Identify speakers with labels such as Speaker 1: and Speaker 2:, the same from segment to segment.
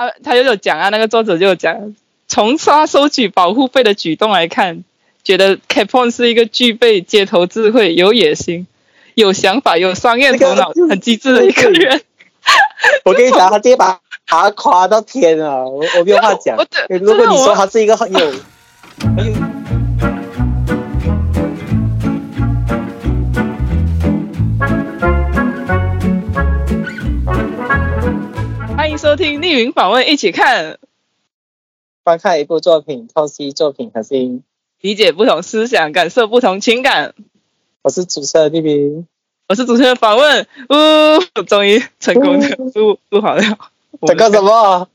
Speaker 1: 啊，他就有讲啊，那个作者就有讲，从他收取保护费的举动来看，觉得 Capone 是一个具备街头智慧、有野心、有想法、有商业头脑、很机智的一个人。
Speaker 2: 我跟你讲，他直接把把他夸到天啊！我我没有话讲。如果你说他是一个很有很有。
Speaker 1: 收听匿名访问，一起看，
Speaker 2: 观看一部作品，剖析作品核心，
Speaker 1: 理解不同思想，感受不同情感。
Speaker 2: 我是主持人匿名，
Speaker 1: 我是主持人访问。呜，终于成功的录录好了。
Speaker 2: 在干什么？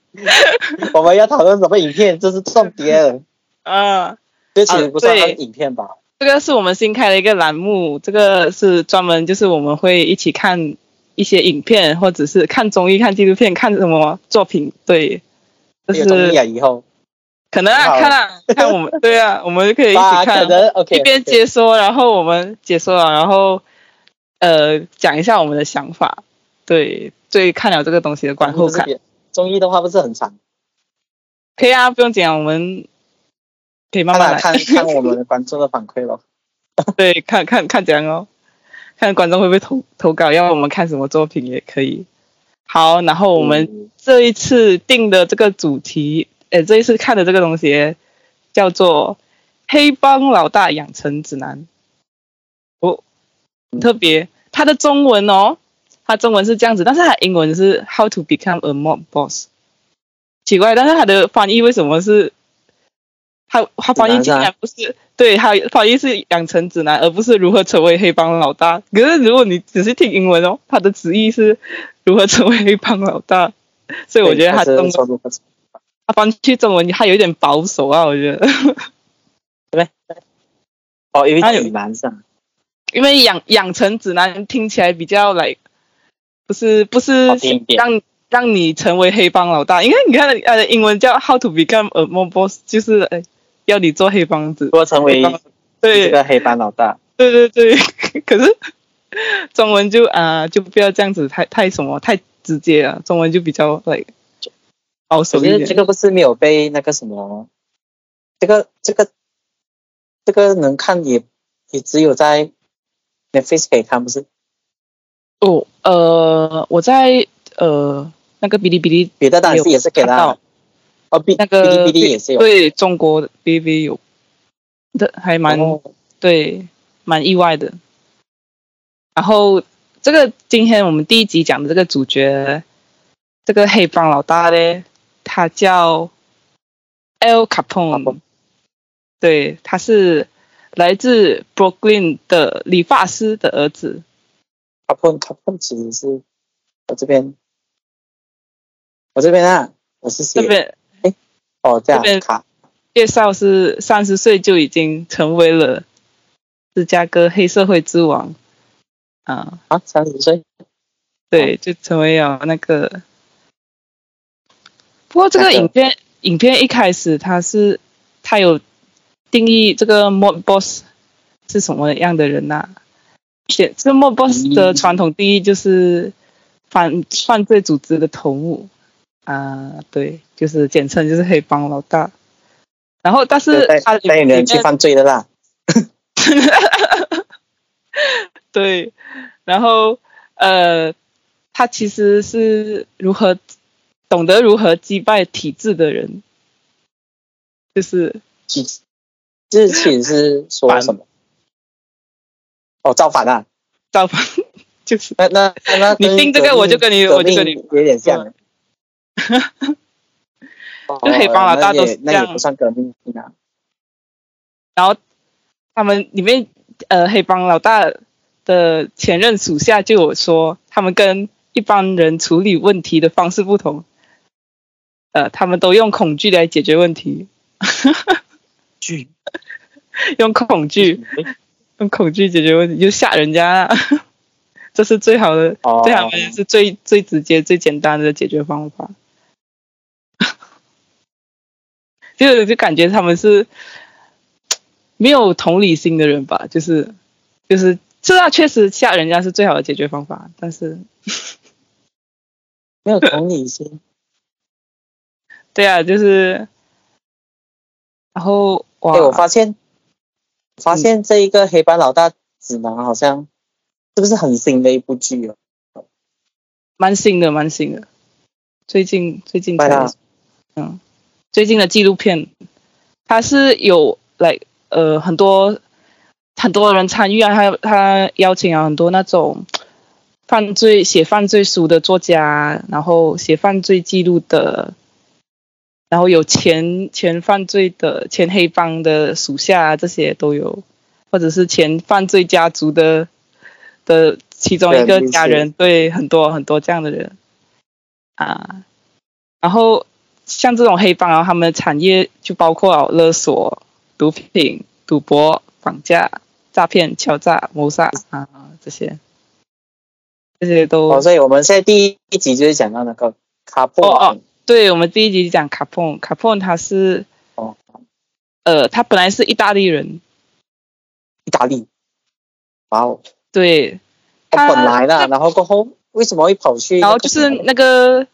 Speaker 2: 我们要讨论什么影片？这是重点。
Speaker 1: 啊，
Speaker 2: 这其实不算影片吧？
Speaker 1: 这个是我们新开的一个栏目，这个是专门就是我们会一起看。一些影片，或者是看综艺、看纪录片、看什么作品，对，
Speaker 2: 就是综艺啊，以后。
Speaker 1: 可能啊，看啊，看我们，对啊，我们就可以一起看，一边解说，然后我们解说了，然后呃，讲一下我们的想法，对，对，看了这个东西的观后感。
Speaker 2: 综艺的话不是很长，
Speaker 1: 可以啊，不用讲，我们可以慢慢来。
Speaker 2: 看看我们观众的反馈咯。
Speaker 1: 对，看看看这样哦。看观众会不会投投稿，要我们看什么作品也可以。好，然后我们这一次定的这个主题，呃，这一次看的这个东西叫做《黑帮老大养成指南》。哦，特别，它的中文哦，它中文是这样子，但是它英文是 How to Become a Mob Boss。奇怪，但是它的翻译为什么是？它它翻译竟然不是？对，他翻译是养成指南，而不是如何成为黑帮老大。可是如果你只是听英文哦，它的直译是如何成为黑帮老大。所以我觉得他中他翻去中文，他有点保守啊，我觉得。
Speaker 2: 对。哦，因为指南上。
Speaker 1: 因为养养成指南听起来比较来，不是不是让让你成为黑帮老大。因为你看呃，英文叫 How to become a mob boss，就是哎。要你做黑帮子，
Speaker 2: 我成为对这个黑帮老大。
Speaker 1: 对对对，可是中文就啊，就不要这样子，太太什么，太直接了。中文就比较对保守一点。
Speaker 2: 这个不是没有被那个什么，这个这个这个能看也也只有在 Netflix 可以看，不是？
Speaker 1: 哦，呃，我在呃那个哔哩哔哩
Speaker 2: 别的档是也是给到。
Speaker 1: 那个
Speaker 2: 哔哩哔哩也是有，
Speaker 1: 对中国的哔哩哔哩有，的还蛮对，蛮意外的。然后这个今天我们第一集讲的这个主角，这个黑帮老大嘞，他叫 Al Capone，对，他是来自 Brooklyn 的理发师的儿子。
Speaker 2: Capone Capone 其实是我这边，我这边啊，我是
Speaker 1: 这边。
Speaker 2: 哦，这边卡
Speaker 1: 介绍是三十岁就已经成为了芝加哥黑社会之王，啊
Speaker 2: 啊，三十岁，
Speaker 1: 对，就成为了那个。不过这个影片，影片一开始他是他有定义这个 mob boss 是什么样的人呐？这这 mob boss 的传统定义就是犯犯罪组织的头目。啊，对，就是简称就是黑帮老大，然后但是他
Speaker 2: 带领人去犯罪的啦，
Speaker 1: 对，然后呃，他其实是如何懂得如何击败体制的人，就是
Speaker 2: 体制其实是说什么？哦，造反啊，
Speaker 1: 造反 就是
Speaker 2: 那那那
Speaker 1: 你定这个我就跟你我就跟你
Speaker 2: 有点像。
Speaker 1: 就黑帮老大都是这样，
Speaker 2: 不算革命啊。
Speaker 1: 然后他们里面呃，黑帮老大的前任属下就有说，他们跟一般人处理问题的方式不同，呃，他们都用恐惧来解决问题。
Speaker 2: 惧，
Speaker 1: 用恐惧，用恐惧解决问题，就吓人家。这是最好的，对他们是最最直接、最简单的解决方法。就就感觉他们是没有同理心的人吧，就是就是这啊，确实吓人家是最好的解决方法，但是
Speaker 2: 没有同理心。
Speaker 1: 对啊，就是，然后哇，
Speaker 2: 哎，我发现，发现这一个黑帮老大指南好像是不是很新的一部剧哦？
Speaker 1: 蛮新的，蛮新的，最近最近才嗯，最近的纪录片，它是有来呃很多很多人参与啊，他他邀请了很多那种犯罪写犯罪书的作家，然后写犯罪记录的，然后有前前犯罪的前黑帮的属下啊这些都有，或者是前犯罪家族的的其中一个家人，对，很多很多这样的人啊。然后像这种黑帮啊，他们的产业就包括了勒索、毒品、赌博、绑架、诈骗、敲诈、谋杀啊这些，这些都
Speaker 2: 哦，所以我们现在第一集就是讲到那个卡布
Speaker 1: 哦哦对。我们第一集讲卡蓬，卡蓬他是
Speaker 2: 哦，
Speaker 1: 呃，他本来是意大利人，
Speaker 2: 意大利，哇哦，
Speaker 1: 对，他
Speaker 2: 本来的，然后过后为什么会跑去？
Speaker 1: 然后就是那个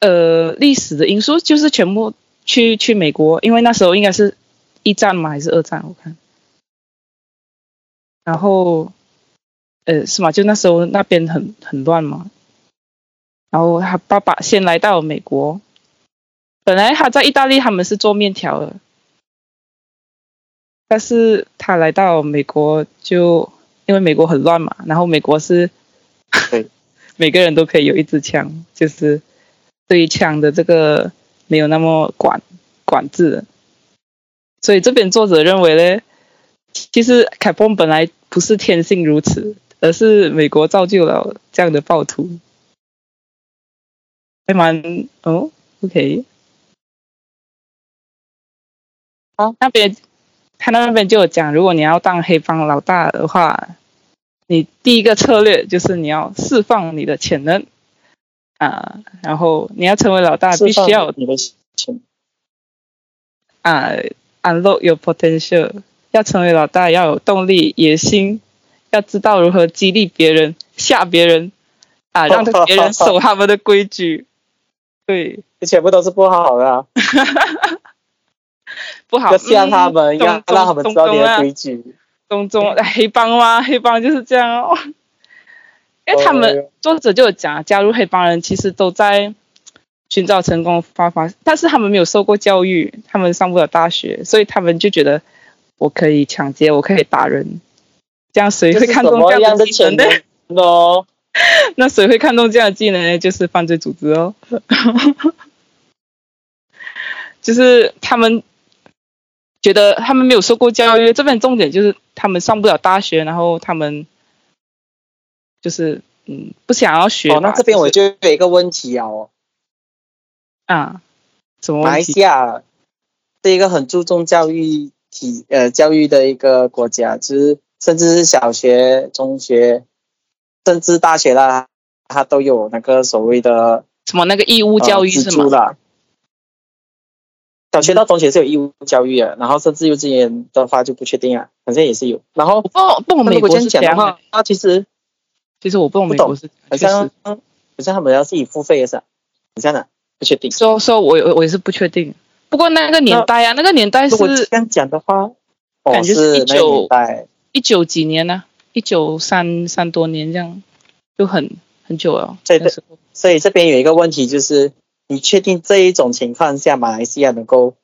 Speaker 1: 呃历史的因素，就是全部去去美国，因为那时候应该是一战嘛，还是二战？我看。然后，呃，是吗？就那时候那边很很乱嘛。然后他爸爸先来到美国，本来他在意大利他们是做面条的，但是他来到美国就因为美国很乱嘛，然后美国是
Speaker 2: 对
Speaker 1: 每个人都可以有一支枪，就是对于枪的这个没有那么管管制，所以这边作者认为呢，其实凯波本来不是天性如此，而是美国造就了这样的暴徒，还蛮哦，OK，
Speaker 2: 好
Speaker 1: 那边他那边就有讲，如果你要当黑帮老大的话，你第一个策略就是你要释放你的潜能啊，然后你要成为老大，必须要
Speaker 2: 你的钱，
Speaker 1: 啊，unlock your potential，要成为老大要有动力、野心，要知道如何激励别人、吓别人，啊，让别人守他们的规矩。对，
Speaker 2: 这全部都是不好的啊，
Speaker 1: 不好
Speaker 2: 要吓他们，
Speaker 1: 嗯
Speaker 2: 要让他们知道你的规
Speaker 1: 矩。
Speaker 2: 东。
Speaker 1: 中中哎黑帮吗？黑帮就是这样哦。因为他们、
Speaker 2: 哦
Speaker 1: 作者就有讲，加入黑帮人其实都在寻找成功方法，但是他们没有受过教育，他们上不了大学，所以他们就觉得我可以抢劫，我可以打人，这样谁会看
Speaker 2: 这是什么
Speaker 1: 重这样
Speaker 2: 样的潜
Speaker 1: 技能呢？
Speaker 2: 能哦？
Speaker 1: 那谁会看重这样的技能呢？就是犯罪组织哦。就是他们觉得他们没有受过教育，这边重点就是他们上不了大学，然后他们就是嗯不想要学吧。
Speaker 2: 哦，那这边我
Speaker 1: 就
Speaker 2: 有一个问题啊哦，
Speaker 1: 啊，什么
Speaker 2: 马来？西亚是一个很注重教育体呃教育的一个国家，就是甚至是小学、中学，甚至大学啦，它都有那个所谓的
Speaker 1: 什么那个义务
Speaker 2: 呃
Speaker 1: 教育是吗？
Speaker 2: 小学到中学是有义务教育的，然后甚至幼稚园的话就不确定啊，好像也是有。然后
Speaker 1: 我不不懂美
Speaker 2: 那如果这样
Speaker 1: 国是这样
Speaker 2: 讲的话其实
Speaker 1: 其实我不懂美
Speaker 2: 不懂
Speaker 1: 国是
Speaker 2: 好像好像他们要自己付费的是吧，好像呢不确定。
Speaker 1: 说说我我也是不确定。不过那个年代啊，那个年代
Speaker 2: 如果这
Speaker 1: 是
Speaker 2: 样讲的话，哦
Speaker 1: 感觉是19
Speaker 2: 是那个年代，
Speaker 1: 一九几年呢、一九三三多年这样，就很很久了。
Speaker 2: 对
Speaker 1: 那时候
Speaker 2: 所以这边有一个问题就是，你确定这一种情况下，马来西亚能够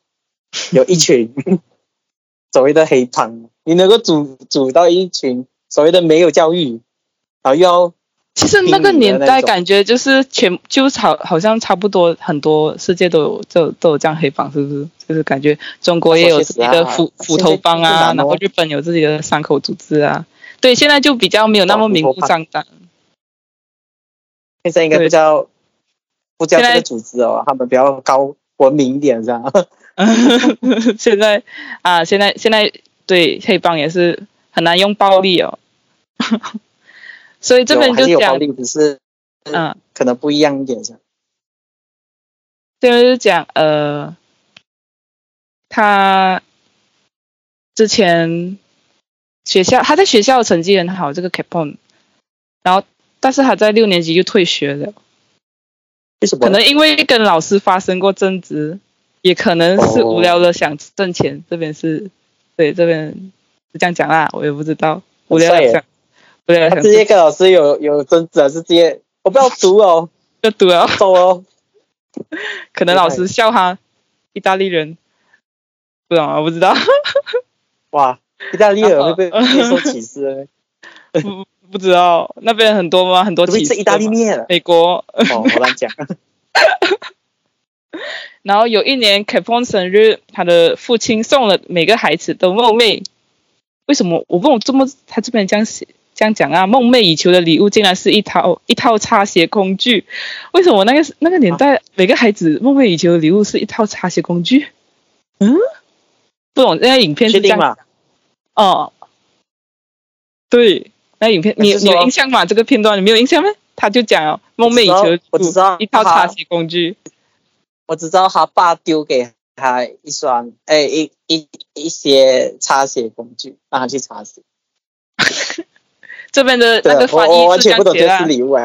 Speaker 2: 有一群 所谓的黑帮，你能够组组到一群所谓的没有教育，然后又要
Speaker 1: 其实那个年代感觉就是全就好好像差不多很多世界都有都都有这样黑帮，是不是？就是感觉中国也有自己的
Speaker 2: 啊
Speaker 1: 斧斧头帮啊，然后日本有自己的山口组织啊。对，现在就比较没有那么明目张胆。
Speaker 2: 现在应该
Speaker 1: 对
Speaker 2: 不叫不叫这个组织哦，他们比较高文明一点，这样？
Speaker 1: 现在啊，现在现在对黑帮也是很难用暴力哦。所以这边
Speaker 2: 有还是
Speaker 1: 就讲，嗯，
Speaker 2: 可能不一样一点？
Speaker 1: 这边就讲呃，他之前学校他在学校的成绩很好，这个 Capone，然后但是他在六年级就退学了，
Speaker 2: 为什么？
Speaker 1: 可能因为跟老师发生过争执，也可能是无聊的想挣钱。这边是，对，这边是这样讲啦，我也不知道。无聊想，无聊想。
Speaker 2: 直接跟老师有有争执，还是直接我不要读哦，
Speaker 1: 要读哦，
Speaker 2: 走哦。
Speaker 1: 可能老师笑他，意大利人，不懂啊，不知道。
Speaker 2: 哇，意大利人会被接受歧视？
Speaker 1: 不不知道，那边很多吗？很多歧视。
Speaker 2: 意大利面。
Speaker 1: 美国。
Speaker 2: 哦，我乱讲。
Speaker 1: 然后有一年 c a p o n 生日，他的父亲送了每个孩子都梦寐。为什么？我问我这么，他这边这样写。这样讲啊，梦寐以求的礼物竟然是一套一套擦鞋工具。为什么那个那个年代每个孩子梦寐以求的礼物是一套擦鞋工具？嗯，不懂。那个影片是这样。哦，对，那影片你你有印象吗？这个片段你没有印象吗？他就讲梦寐以求，
Speaker 2: 我知道
Speaker 1: 一套擦鞋工具。
Speaker 2: 我只知道他爸丢给他一双，哎，一一一些擦鞋工具，让他去擦鞋。
Speaker 1: 这边的那个翻译
Speaker 2: 是这样写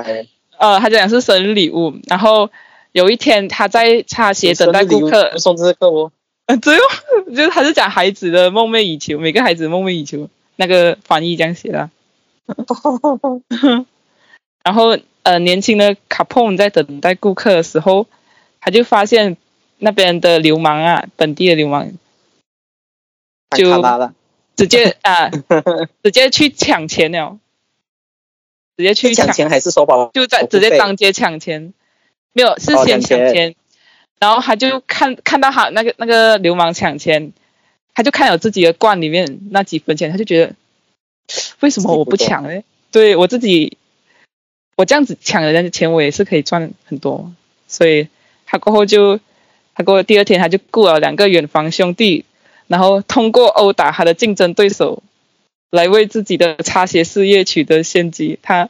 Speaker 2: 的，
Speaker 1: 呃，他讲是生日礼物，然后有一天他在擦鞋等待顾客，
Speaker 2: 送这个哦，
Speaker 1: 嗯，对哦，就是他是讲孩子的梦寐以求，每个孩子梦寐以求，那个翻译这样写的。然后呃，年轻的卡碰在等待顾客的时候，他就发现那边的流氓啊，本地的流氓，就直接啊，直接去抢钱了。直接去
Speaker 2: 抢钱还是收保？
Speaker 1: 就在直接当街抢钱，没有是先抢钱，然后他就看看到他那个那个流氓抢钱，他就看有自己的罐里面那几分钱，他就觉得为什么我不抢呢？对我自己，我这样子抢人家的钱，我也是可以赚很多，所以他过后就他过后第二天他就雇了两个远房兄弟，然后通过殴打他的竞争对手。来为自己的擦鞋事业取得先机。他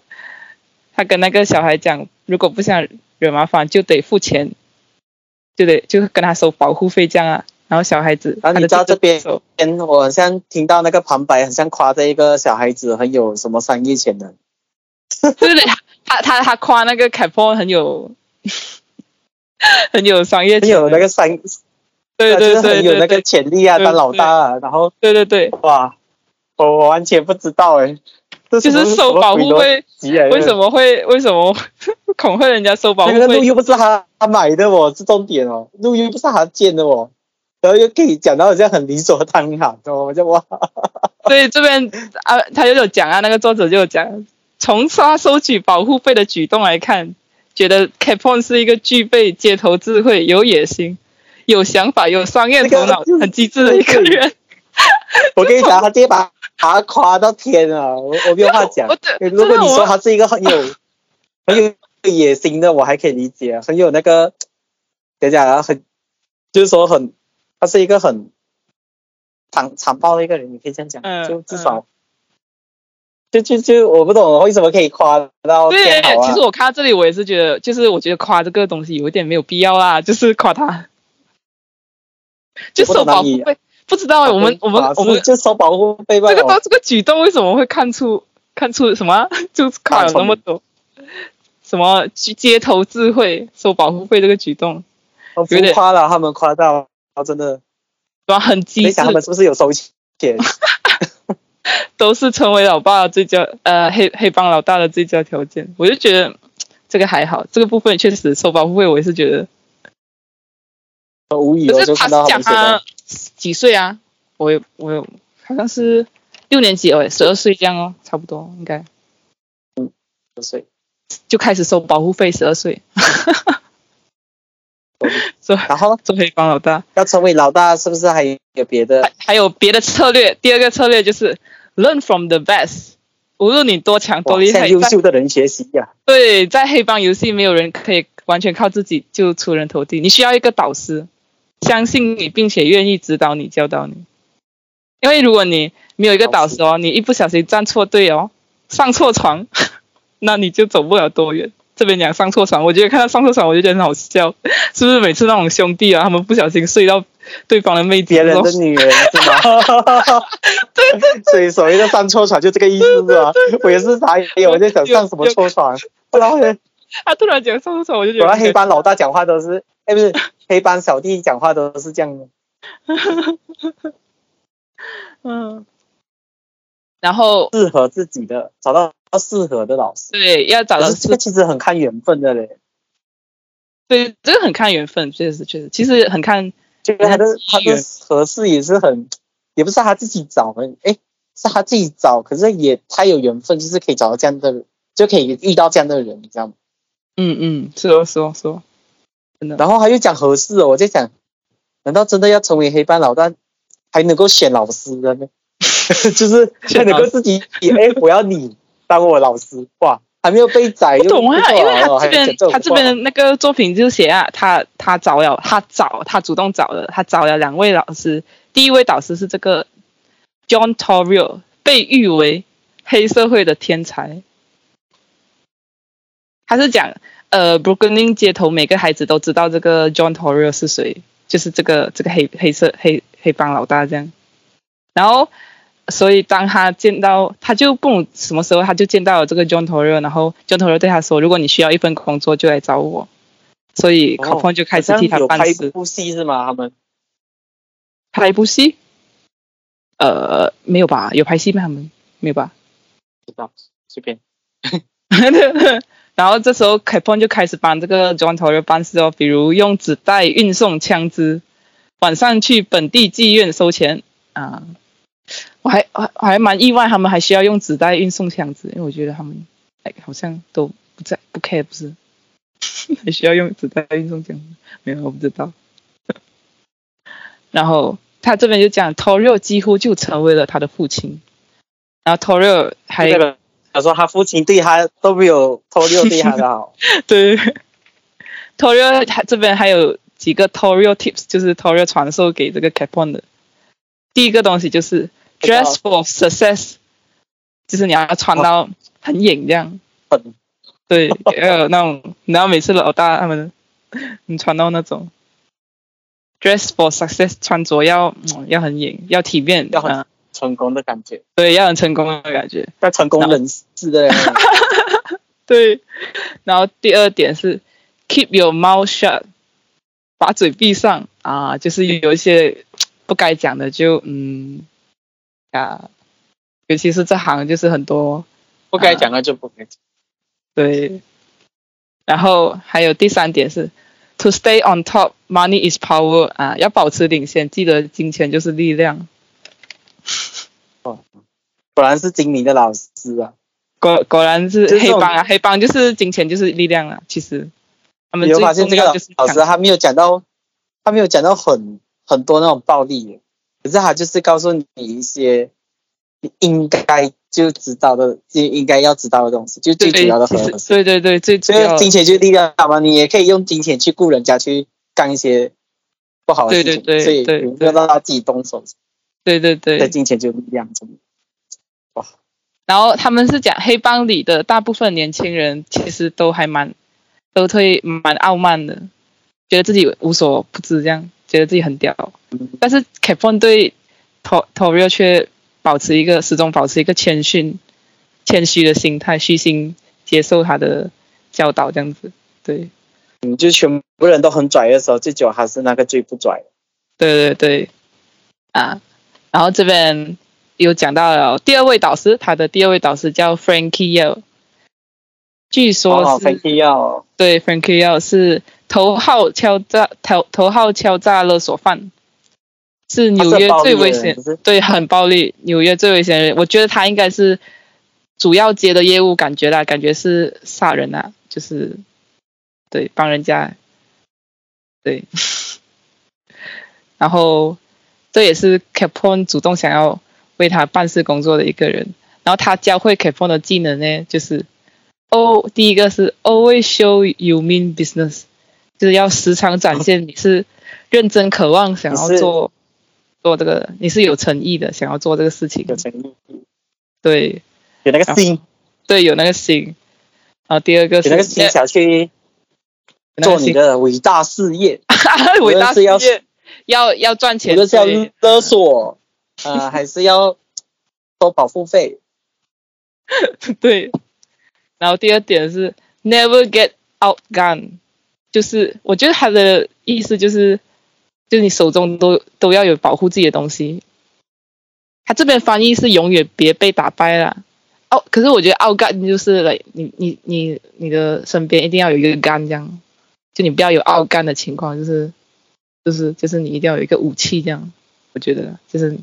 Speaker 1: 他跟那个小孩讲，如果不想惹麻烦，就得付钱，就得就跟他收保护费这样啊。然后小孩子，
Speaker 2: 然后你知道这边，我好像听到那个旁白，很像夸这一个小孩子很有什么商业潜能。
Speaker 1: 对对对，他他他夸那个凯波很有 很有商业，
Speaker 2: 很有那个商，
Speaker 1: 对对对，
Speaker 2: 有那个潜力啊，当老大啊，然后
Speaker 1: 对对对，
Speaker 2: 哇。我完全不知道哎，
Speaker 1: 就是收保护费，为什么会为什么 恐吓人家收保护费？
Speaker 2: 那个路又不是他他买的哦，是重点哦，路又不是他建的哦，然后又可以讲到好像很理所当然，我就哇。
Speaker 1: 所以这边啊，他就有讲啊，那个作者就有讲，从他收取保护费的举动来看，觉得 Capone 是一个具备街头智慧、有野心、有想法、有商业头脑、很机智的一个人。
Speaker 2: 我跟你讲，他直接把。他夸到天啊！我我没有话讲。如果你说他是一个很有很有野心的，我还可以理解，很有那个怎么讲啊？很就是说很，他是一个很残残暴的一个人，你可以这样讲。就至少，就就就我不懂为什么可以夸到天好
Speaker 1: 啊！其实我看到这里，我也是觉得，就是我觉得夸这个东西有一点没有必要啦，就是夸他，就受保护费。不知道我们我们我们
Speaker 2: 就收保护费吧。
Speaker 1: 这个这个举动为什么会看出看出什么？就夸了那么多，什么街头智慧收保护费这个举动，
Speaker 2: 有点夸了，他们夸到真的，
Speaker 1: 对吧？很机智。
Speaker 2: 他们是不是有收钱？
Speaker 1: 都是成为老爸的最佳呃黑黑帮老大的最佳条件。我就觉得这个还好，这个部分确实收保护费，我也是觉得。
Speaker 2: 无语了，就看到他
Speaker 1: 几岁啊？我有我有，好像是六年级哦，十二岁这样哦，差不多应该。
Speaker 2: 嗯，十岁
Speaker 1: 就开始收保护费，十二岁。
Speaker 2: 做然后
Speaker 1: 做黑帮老大，
Speaker 2: 要成为老大是不是还有别的？
Speaker 1: 还有别的策略？第二个策略就是 learn from the best，无论你多强多厉害，
Speaker 2: 优秀的人学习呀。
Speaker 1: 对，在黑帮游戏没有人可以完全靠自己就出人头地，你需要一个导师。相信你，并且愿意指导你、教导你。因为如果你没有一个导师哦，你一不小心站错队哦，上错床，那你就走不了多远。这边讲上错床，我觉得看到上错床，我就觉得很好笑，是不是？每次那种兄弟啊，他们不小心睡到对方的妹子，
Speaker 2: 别人的女人是吗？
Speaker 1: 对对。
Speaker 2: 所以所谓的上错床就这个意思是吧？我也是，他也有，我在想上什么错床，然后
Speaker 1: 他突然讲上厕所，我就觉
Speaker 2: 果
Speaker 1: 得
Speaker 2: 然黑帮老大讲话都是，哎，不是黑帮小弟讲话都是这样的。
Speaker 1: 嗯，然后
Speaker 2: 适合自己的，找到适合的老师。
Speaker 1: 对要找到
Speaker 2: 这个其实很看缘分的嘞，
Speaker 1: 对这个很看缘分，确实确实，其实很看
Speaker 2: 就是他的他的合适也是很，也不是他自己找的，哎，是他自己找，可是也他有缘分，就是可以找到这样的，就可以遇到这样的人，你知道吗？
Speaker 1: 嗯嗯是哦是哦是哦，真的
Speaker 2: 然后他又讲合适哦，我在想，难道真的要成为黑帮老大，还能够选老师的呢？就是还能够自己，哎，我要你当我老师，哇，还没有被宰，
Speaker 1: 不懂啊，因为他这边
Speaker 2: 这
Speaker 1: 他这边那个作品就写啊，他他找了他找他主动找了，他找了两位老师，第一位导师是这个 John Torrio，被誉为黑社会的天才。他是讲呃 Brooklyn 街头每个孩子都知道这个 John Torrio 是谁，就是这个这个黑黑色黑黑帮老大这样。然后，所以当他见到，他就不懂什么时候他就见到了这个 John Torrio，然后 John Torrio 对他说：“如果你需要一份工作，就来找我。”所以
Speaker 2: 哦
Speaker 1: Capone 就开始替他办事。
Speaker 2: 拍一部戏是吗？他们
Speaker 1: 拍一部戏？呃，没有吧？有拍戏吗？他们没有吧？
Speaker 2: 不知道，随便。
Speaker 1: 然后这时候 c a p o n 就开始帮这个 John Torrio 办事哦，比如用纸袋运送枪支，晚上去本地妓院收钱啊。我还我还我还蛮意外，他们还需要用纸袋运送枪支，因为我觉得他们哎好像都不在不 care 不是，还需要用纸袋运送枪支，没有我不知道。然后他这边就讲 Torrio 几乎就成为了他的父亲，然后 Torrio 还
Speaker 2: 他说他父亲对他都没有托六对他的好。
Speaker 1: 对，Torio 这边还有几个 Torio tips，就是 Torio 传授给这个 Capone 的。第一个东西就是 dress for success，就是你要穿到很隐这样。
Speaker 2: 很
Speaker 1: 对，要有那种，然后每次老大他们，你穿到那种 dress for success，穿着要嗯要很隐，要体面，
Speaker 2: 要很
Speaker 1: 嗯
Speaker 2: 成功的感觉，
Speaker 1: 对，要很成功的感觉。
Speaker 2: 要成功人士的。
Speaker 1: 对，然后第二点是 keep your mouth shut，把嘴闭上啊，就是有一些不该讲的就嗯啊，尤其是这行就是很多
Speaker 2: 不该讲的就不该讲。
Speaker 1: 对，然后还有第三点是 to stay on top，money is power 啊，要保持领先，记得金钱就是力量。
Speaker 2: 果然是精明的老师啊！
Speaker 1: 果果然是黑帮啊，黑帮就是金钱就是力量啊，其实。他们
Speaker 2: 有
Speaker 1: 最
Speaker 2: 发现这个老师他没有讲到，他没有讲到很很多那种暴力，可是他就是告诉你一些你应该就知道的，就应该要知道的东西，就最主要的核心。
Speaker 1: 对对对，最主
Speaker 2: 所
Speaker 1: 要
Speaker 2: 以金钱就是力量嘛，你也可以用金钱去雇人家去干一些不好的事情，
Speaker 1: 对对对
Speaker 2: 所以不要让他自己动手，
Speaker 1: 对对
Speaker 2: 对，
Speaker 1: 在，
Speaker 2: 金钱就是力量，真的。
Speaker 1: 然后他们是讲黑帮里的大部分年轻人其实都还蛮都会蛮傲慢的，觉得自己无所不知，这样觉得自己很屌。但是 Capone 对 Tor Torio 却保持一个始终保持一个谦逊、谦虚的心态，虚心接受他的教导，这样子。对
Speaker 2: 你，就全部人都很拽的时候，最久还是那个最不拽的。
Speaker 1: 对对对，啊，然后这边有讲到了第二位导师，他的第二位导师叫 Frankie Yale，据说
Speaker 2: 哦，
Speaker 1: 是、
Speaker 2: 飞机要
Speaker 1: 对 Frankie Yale 是头号敲诈头头号敲诈勒索犯，是纽约最危险对，很暴力，纽约最危险。的人。我觉得他应该是主要接的业务，感觉啦，感觉是杀人啊，就是对帮人家，对，然后这也是 Capone 主动想要为他办事工作的一个人。然后他教会 Capone 的技能呢，就是哦，第一个是 always show you mean business，就是要时常展现你是认真渴望想要做做这个，你是有诚意的想要做这个事情。
Speaker 2: 有，诚意，
Speaker 1: 对。
Speaker 2: 有那个心，
Speaker 1: 对，有那个心。然后第二个是
Speaker 2: 有那个心想去做你的伟大事业，
Speaker 1: 伟大事业，要要赚
Speaker 2: 无
Speaker 1: 钱，
Speaker 2: 就是要
Speaker 1: 对
Speaker 2: 勒索，呃，还是要收保护费，
Speaker 1: 对。然后第二点是 never get outgun，就是我觉得他的意思就是，就你手中都都要有保护自己的东西。他这边翻译是永远别被打败了。哦，可是我觉得 outgun 就是来你你你你的身边一定要有一个 gun 这样，就你不要有 outgun 的情况，就是就是就是你一定要有一个武器这样。我觉得就是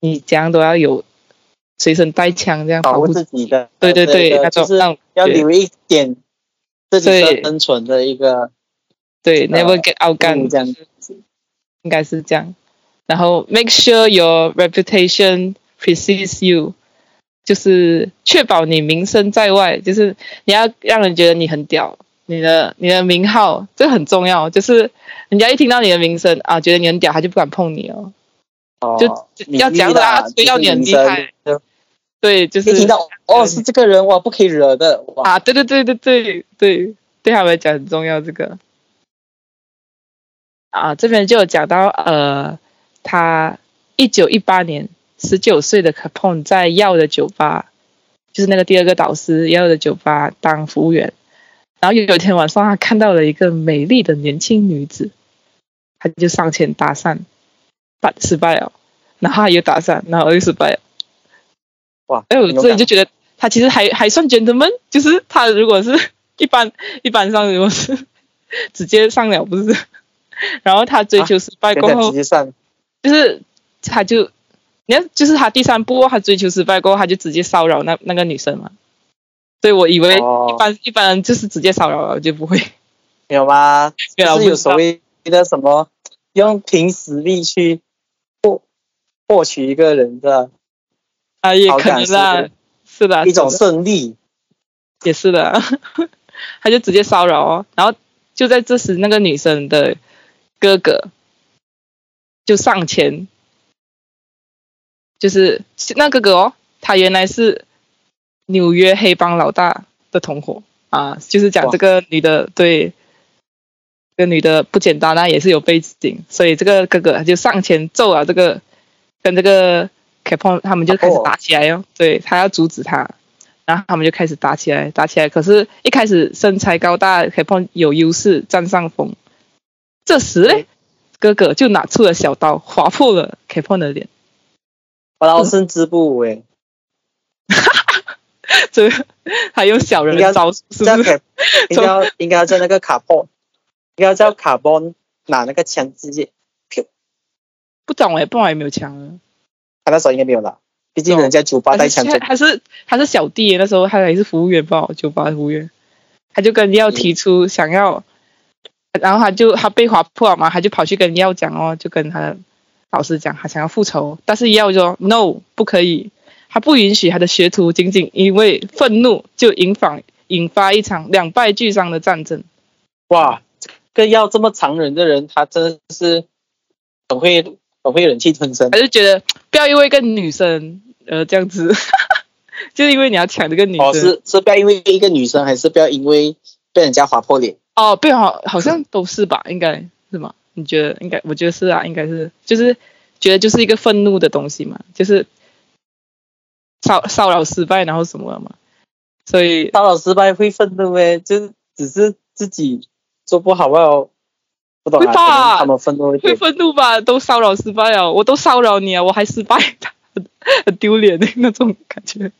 Speaker 1: 你怎样都要有随身带枪这样
Speaker 2: 保
Speaker 1: 护
Speaker 2: 自己的。
Speaker 1: 对对对，那
Speaker 2: 就是要留一点自己生存的一个。
Speaker 1: 对，never get outgun
Speaker 2: 这样
Speaker 1: 应该是这样。然后 make sure your reputation precedes you，就是确保你名声在外，就是你要让人觉得你很屌，你的你的名号这很重要，就是人家一听到你的名声啊，觉得你很屌，他就不敢碰你哦。就要讲的啊，要你很厉害。对，就是
Speaker 2: 一听到哦是这个人哇，不可以惹的
Speaker 1: 啊！对对对对对对，对他们来讲很重要这个。啊，这边就有讲到呃，他一九一八年十九岁的 Capone 在药的酒吧，就是那个第二个导师药的酒吧当服务员，然后有有一天晚上他看到了一个美丽的年轻女子，他就上前搭讪。失败了，然后又搭讪，然后又失败了。
Speaker 2: 哇！
Speaker 1: 哎，我这里就觉得他其实还还算 gentleman，就是他如果是一般一般上如果是直接上了不是，然后他追求失败过后，就是他就你看就是他第三步他追求失败过后他就直接骚扰那那个女生嘛，所以我以为一般一般人就是直接骚扰了就不会。
Speaker 2: 有吗？就是有所谓的什么用凭实力去。获获取一个人的
Speaker 1: 啊，也可能啦，是的，
Speaker 2: 一种胜利，
Speaker 1: 也是的，他就直接骚扰哦，然后就在这时，那个女生的哥哥就上前，就是那哥哥哦，他原来是纽约黑帮老大的同伙啊，就是讲这个女的对，这个女的不简单，那也是有背景，所以这个哥哥他就上前揍了这个。跟这个 Capone 他们就开始打起来哟，对他要阻止他，然后他们就开始打起来，打起来。可是，一开始身材高大 Capone 有优势，占上风。这时嘞，哥哥就拿出了小刀，划破了 Capone 的脸。
Speaker 2: 刀身织布哎，
Speaker 1: 哈哈，这还用小人招数，是不是？
Speaker 2: 应该应该叫那个卡波，应该叫卡波拿那个枪直接。
Speaker 1: 不懂哎，不懂有没有枪啊？
Speaker 2: 他那时候应该没有了，毕竟人家酒吧带枪。
Speaker 1: 他是他是小弟，那时候他还是服务员吧，酒吧服务员。他就跟要提出想要，然后他就他被划破了嘛，他就跑去跟耀讲哦，就跟他老师讲，他想要复仇，但是耀说 no 不可以，他不允许他的学徒仅仅因为愤怒就引发引发一场两败俱伤的战争。
Speaker 2: 哇，跟要这么残忍的人，他真的是很会。很会忍气吞声，
Speaker 1: 他就觉得不要因为一个女生呃这样子，就是因为你要抢这个女生，哦
Speaker 2: 是是不要因为一个女生，还是不要因为被人家划破脸？
Speaker 1: 哦，被好好像都是吧，应该是吗？你觉得应该？我觉得是啊，应该是，就是觉得就是一个愤怒的东西嘛，就是骚骚扰失败然后什么嘛，所以
Speaker 2: 骚扰失败会愤怒呗，就是只是自己做不好哦。会吧？他们愤怒
Speaker 1: 会愤怒吧？都骚扰失败了，我都骚扰你啊，我还失败，很丢脸的那种感觉。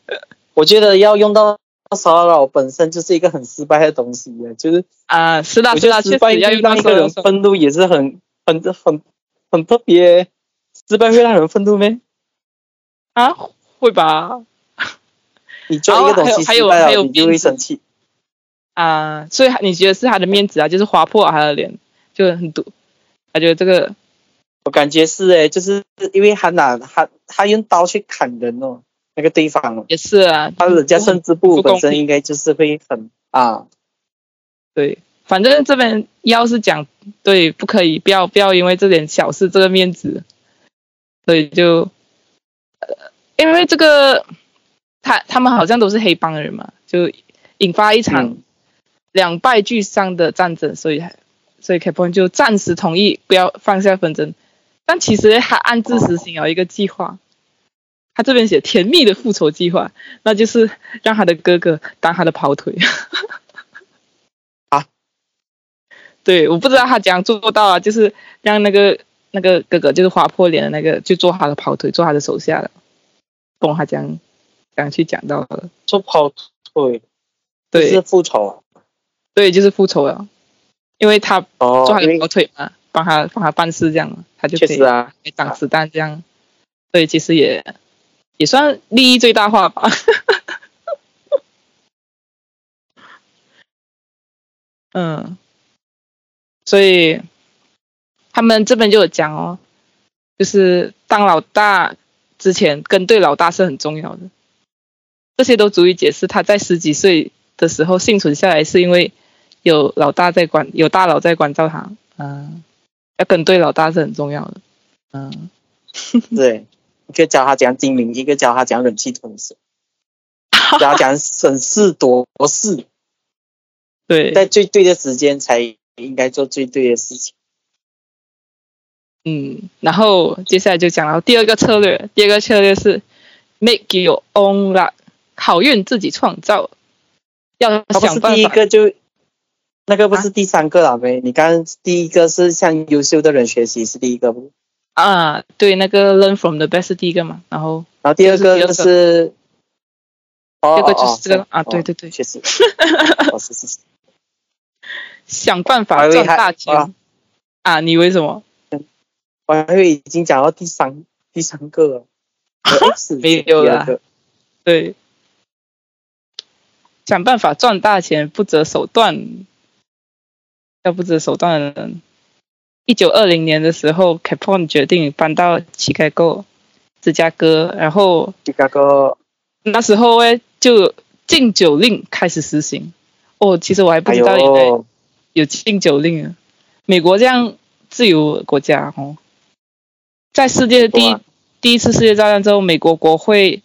Speaker 2: 我觉得要用到骚扰本身就是一个很失败的东西就是
Speaker 1: 啊，是的，是的，
Speaker 2: 失败要让一个人愤怒也是很很很很特别。失败会让人愤怒咩？
Speaker 1: 啊，会吧？
Speaker 2: 你做一个东西失败了，你就会生气
Speaker 1: 啊。所以你觉得是他的面子啊？就是划破他的脸。就很堵，他觉得这个，
Speaker 2: 我感觉是哎，就是因为他拿他他用刀去砍人哦，那个对方
Speaker 1: 也是啊，
Speaker 2: 他人家甚至不本身应该就是会很啊，
Speaker 1: 对，反正这边要是讲对，不可以，不要不要因为这点小事这个面子，所以就，呃，因为这个他他们好像都是黑帮人嘛，就引发一场两败俱伤的战争，所以。所以 Capone 就暂时同意不要放下纷争，但其实他暗自实行了一个计划。他这边写甜蜜的复仇计划，那就是让他的哥哥当他的跑腿。
Speaker 2: 啊，
Speaker 1: 对，我不知道他怎样做到啊，就是让那个那个哥哥，就是划破脸的那个，就做他的跑腿，做他的手下了。懂他讲讲去讲到的，
Speaker 2: 做跑腿，
Speaker 1: 对，
Speaker 2: 是复仇啊。
Speaker 1: 对，就是复仇了，因为他
Speaker 2: 哦
Speaker 1: 做他，
Speaker 2: 因为
Speaker 1: 的跑腿嘛，帮他帮他办事这样，他就可以
Speaker 2: 确实啊，
Speaker 1: 挡子弹这样。对，其实也也算利益最大化吧。嗯，所以他们这边就有讲哦，就是当老大之前跟对老大是很重要的，这些都足以解释他在十几岁的时候幸存下来，是因为有老大在管，有大佬在关照他。嗯，要跟对老大是很重要的。嗯，
Speaker 2: 对，一个教他讲精明，一个教他讲忍气吞声，教他讲审事度事，
Speaker 1: 对，
Speaker 2: 在最对的时间才应该做最对的事情。
Speaker 1: 嗯，然后接下来就讲到第二个策略，第二个策略是 make your own luck，好运自己创造，要
Speaker 2: 想办法第一。个就那个不是第三个了呗？你刚刚第一个是向优秀的人学习是第一个不？
Speaker 1: 啊，对，那个 learn from the best 是第一个嘛，然后
Speaker 2: 然后第二个
Speaker 1: 这
Speaker 2: 就是
Speaker 1: 第二个就是
Speaker 2: 哦
Speaker 1: 这个啊对对对
Speaker 2: 确实，
Speaker 1: 想办法赚大钱
Speaker 2: 啊
Speaker 1: 啊！你为什么？
Speaker 2: 我还以为已经讲到第三第三个了，
Speaker 1: 没有啦。
Speaker 2: 第二个。
Speaker 1: 对，想办法赚大钱，不择手段。要不择手段的人，一九二零年的时候，Capone 决定搬到乞丐沟芝加哥，然后
Speaker 2: 芝加哥。
Speaker 1: 那时候哎，就禁酒令开始实行。哦，其实我还不知道原来
Speaker 2: 有
Speaker 1: 有禁酒令啊。美国这样自由国家哦，在世界第一、
Speaker 2: 啊
Speaker 1: 第一次世界大战之后，美国国会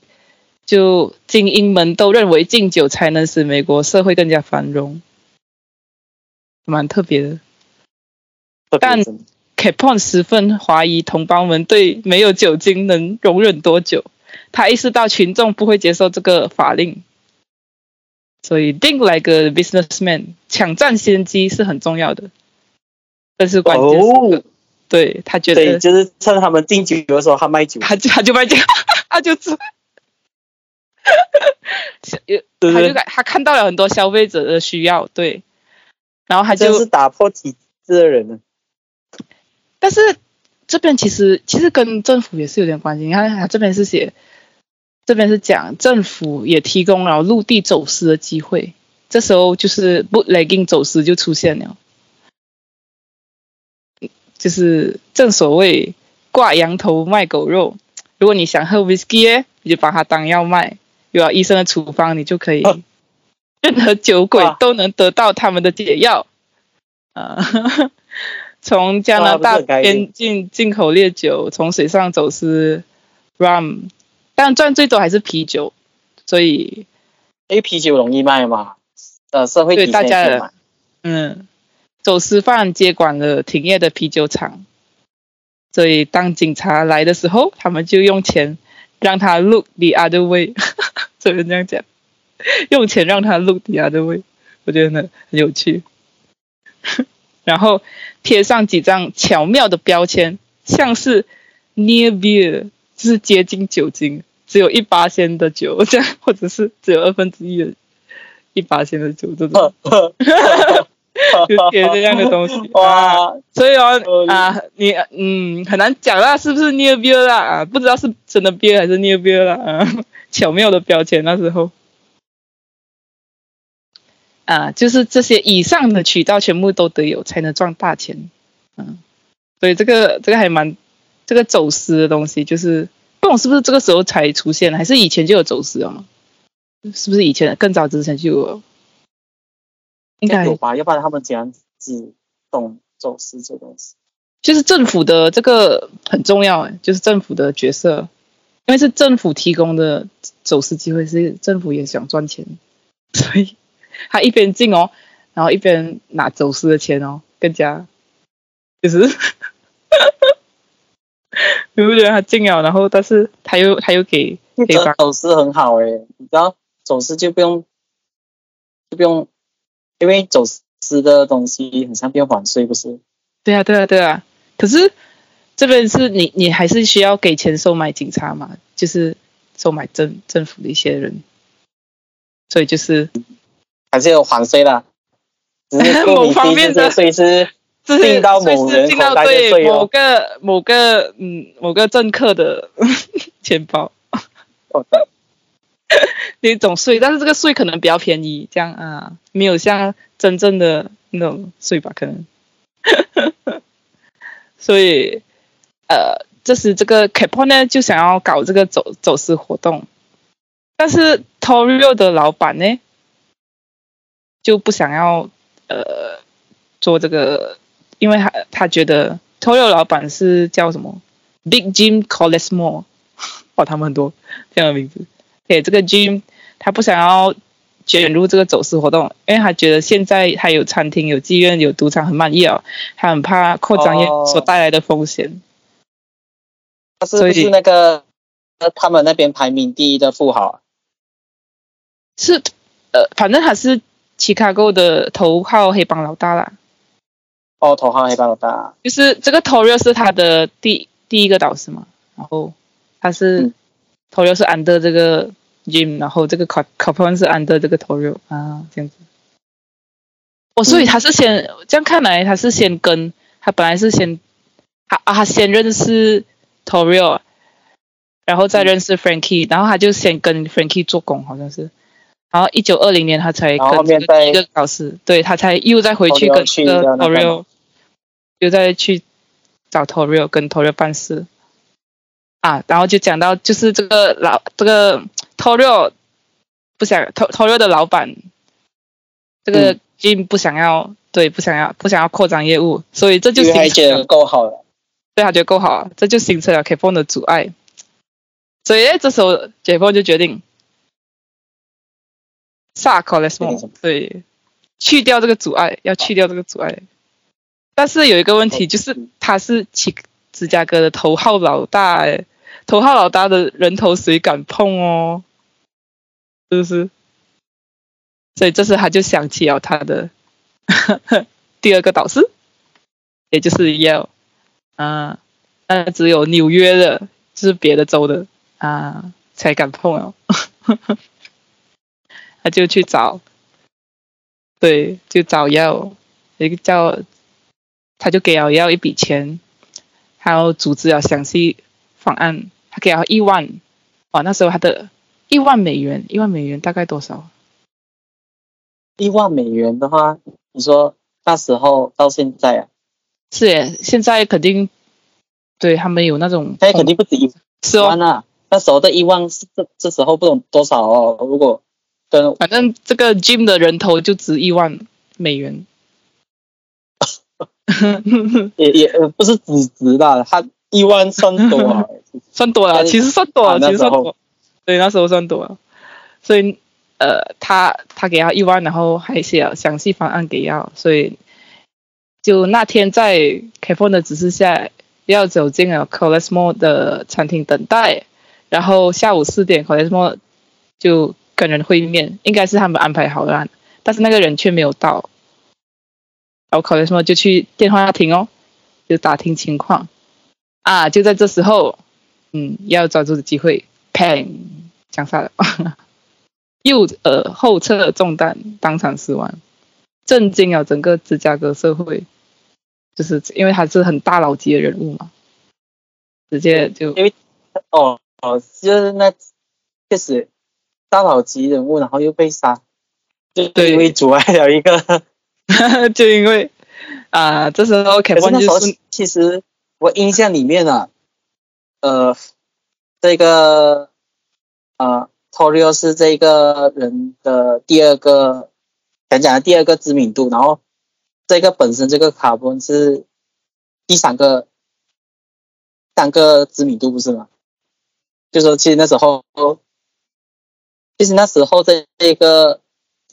Speaker 1: 就精英们都认为禁酒才能使美国社会更加繁荣，蛮特别的。但
Speaker 2: 真
Speaker 1: Capone 十分怀疑同胞们对没有酒精能容忍多久，他意识到群众不会接受这个法令，所以 think like a businessman，抢占先机是很重要的。这是关键对他觉
Speaker 2: 对，
Speaker 1: 得
Speaker 2: 就是趁他们禁酒的时候，他卖酒，
Speaker 1: 他就他就卖这样，他就做，
Speaker 2: 对不对？
Speaker 1: 他就感他看到了很多消费者的需要，对，然后他
Speaker 2: 真
Speaker 1: 就是
Speaker 2: 打破体制的人呢。
Speaker 1: 但是这边其实其实跟政府也是有点关系。你看，他这边是写，这边是讲政府也提供了陆地走私的机会，这时候就是 bootlegging 走私就出现了，就是正所谓挂羊头卖狗肉。如果你想喝 whisky，你就把它当药卖，有了医生的处方，你就可以，任何酒鬼都能得到他们的解药。啊、从加拿大边境进口烈酒，从水上走私 rum，但赚最多还是啤酒，所以
Speaker 2: 因为啤酒容易卖嘛，呃，社会
Speaker 1: 对
Speaker 2: 底
Speaker 1: 大家。嗯，走私犯接管了停业的啤酒厂，所以当警察来的时候，他们就用钱让他 look the other way，只能这样讲，用钱让他 look the other way，我觉得很很有趣。然后贴上几张巧妙的标签，像是 near beer，就是接近酒精，只有一八仙的酒这样，或者是只有二分之一的一八仙的酒这种。就贴这样的东西。
Speaker 2: 哇，
Speaker 1: 所以哦
Speaker 2: 哦
Speaker 1: 啊，你嗯很难讲啦，是不是 near beer 啦？啊，不知道是真的 beer 还是 near beer 啦。啊，巧妙的标签那时候。啊，就是这些以上的渠道全部都得有，才能赚大钱。嗯，所以这个这个还蛮这个走私的东西，就是不懂是不是这个时候才出现，还是以前就有走私了吗？是不是以前更早之前就有？应该
Speaker 2: 有吧？要不然他们怎样只懂走私这东西？
Speaker 1: 就是政府的这个很重要，哎，就是政府的角色，因为是政府提供的走私机会，是政府也想赚钱，所以他一边进哦，然后一边拿走私的钱哦，更加就是，你不觉得他进了，然后但是他又他又给给
Speaker 2: 走私很好诶、你知道走私就不用就不用，因为走私的东西很像变缓税，不是？
Speaker 1: 对啊，对啊，对啊。可是这边是你，你还是需要给钱收买警察嘛，就是收买政政府的一些人，所以就是
Speaker 2: 还是有缓税啦。只是
Speaker 1: 某方面的
Speaker 2: 税是
Speaker 1: 就是
Speaker 2: 进到某人
Speaker 1: 进到
Speaker 2: 口袋的
Speaker 1: 对某
Speaker 2: 税哦。
Speaker 1: 个某个嗯某个政客的 钱包
Speaker 2: 哦
Speaker 1: 那种税，但是这个税可能比较便宜，这样啊，没有像真正的那种税吧，可能。所以呃，这时这个 Capone 呢就想要搞这个走走私活动，但是 Torio 的老板呢就不想要呃做这个，因为他他觉得 Torio 老板是叫什么 Big Jim Colesmore，哇，他们很多这样的名字。对，这个 Jim 他不想要卷入这个走私活动，因为他觉得现在他有餐厅、有妓院、有赌场很满意哦，他很怕扩张业
Speaker 2: 哦
Speaker 1: 所带来的风险。
Speaker 2: 他是不是那个呃他们那边排名第一的富豪啊？
Speaker 1: 是呃，反正他是 Chicago 的头号黑帮老大啦。
Speaker 2: 哦，头号黑帮老大。
Speaker 1: 就是这个 Torio 是他的第第一个导师嘛，然后他是、
Speaker 2: 嗯
Speaker 1: Torio 是 under 这个 Jim，然后这个 Cap Capone 是 under 这个 Torio 啊，这样子。哦，所以他是先、这样看来，他是先跟他本来是先他啊，他先认识 Torio，然后再认识 Frankie，然后他就先跟 Frankie 做工，好像是。然后一九二零年他才跟一个老师，对他才又再回去跟这个
Speaker 2: 去掉那个
Speaker 1: Torio，又再去找 Torio 跟 Torio 办事啊，然后就讲到就是这个老这个 Torio 不想偷偷肉的老板，这个
Speaker 2: 嗯
Speaker 1: Jim 不想要对不想要不想要扩张业务，所以这就
Speaker 2: 因为他觉得
Speaker 1: 形成了
Speaker 2: 够好了。
Speaker 1: 对他觉得够好啊，这就形成了 K 风的阻碍。所以这时候 J 风就决定萨 c o l e s m
Speaker 2: 决定
Speaker 1: o 对，去掉这个阻碍，要去掉这个阻碍。但是有一个问题，就是他是起芝加哥的头号老大，哎，头号老大的人头谁敢碰哦？是不是？所以这时他就想起了他的 第二个导师，也就是 Yo，。啊，那只有纽约的，就是别的州的啊才敢碰哦。他就去找，对，就找要一个叫，他就给了要一笔钱，还有组织了详细方案，他给了一万，哇，那时候他的一万美元，一万美元大概多少？
Speaker 2: 一万美元的话，你说那时候到现在啊，
Speaker 1: 是耶，现在肯定对他们有那种，
Speaker 2: 现在肯定不止一
Speaker 1: 是哦
Speaker 2: 万，啊。那时候的一万是这这时候不懂多少哦。如果跟
Speaker 1: 反正这个 Jim 的人头就值一万美元。
Speaker 2: 也也呃不是只值啦，他一万算多啊。
Speaker 1: 算多
Speaker 2: 啊，
Speaker 1: 其实算多了，
Speaker 2: 啊
Speaker 1: 其实算多，对，那时候算多了。所以呃，他他给他一万，然后还写了详细方案给要，所以就那天在 K p o n 的指示下，要走进了 c o l e s m o 的餐厅等待，然后下午四点 c o l e s m o 就跟人会面，应该是他们安排好了，但是那个人却没有到，然后 c o l e s m o 就去电话亭哦，就打听情况啊，就在这时候。嗯，要抓住的机会 Pang. 枪杀了，右耳后侧中弹，当场死亡，震惊了整个芝加哥社会，就是因为他是很大佬级的人物嘛，直接就
Speaker 2: 因为哦哦，就是那确实大佬级人物，然后又被杀，就
Speaker 1: 对
Speaker 2: 因为阻碍了一个。
Speaker 1: 就因为啊、这时候
Speaker 2: 时候
Speaker 1: 就是
Speaker 2: 其实我印象里面啊，呃，这个呃 Torio 是这个人的第二个讲讲的第二个知名度，然后这个本身这个卡本是第三个三个知名度不是吗？就说其实那时候，其实那时候这这个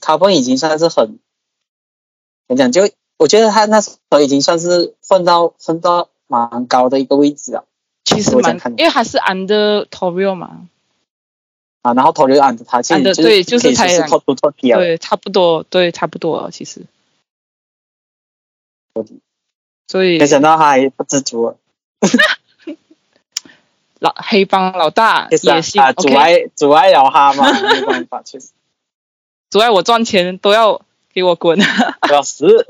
Speaker 2: 卡本已经算是很怎么讲，就我觉得他那时候已经算是混到混到蛮高的一个位置了
Speaker 1: 其实蛮因为他是 under Torio 嘛，
Speaker 2: 啊，然后头就按着他，其实就是
Speaker 1: 对就是
Speaker 2: 可以说是
Speaker 1: 太阳
Speaker 2: top to top 了。
Speaker 1: 对，差不多，对，差不多了，其实。所以
Speaker 2: 没想到他还不知足了。
Speaker 1: 老黑帮老大
Speaker 2: 也是
Speaker 1: 野心
Speaker 2: 啊，阻碍阻碍了他嘛，没办法，确实
Speaker 1: 阻碍我赚钱都要给我滚。
Speaker 2: 要死。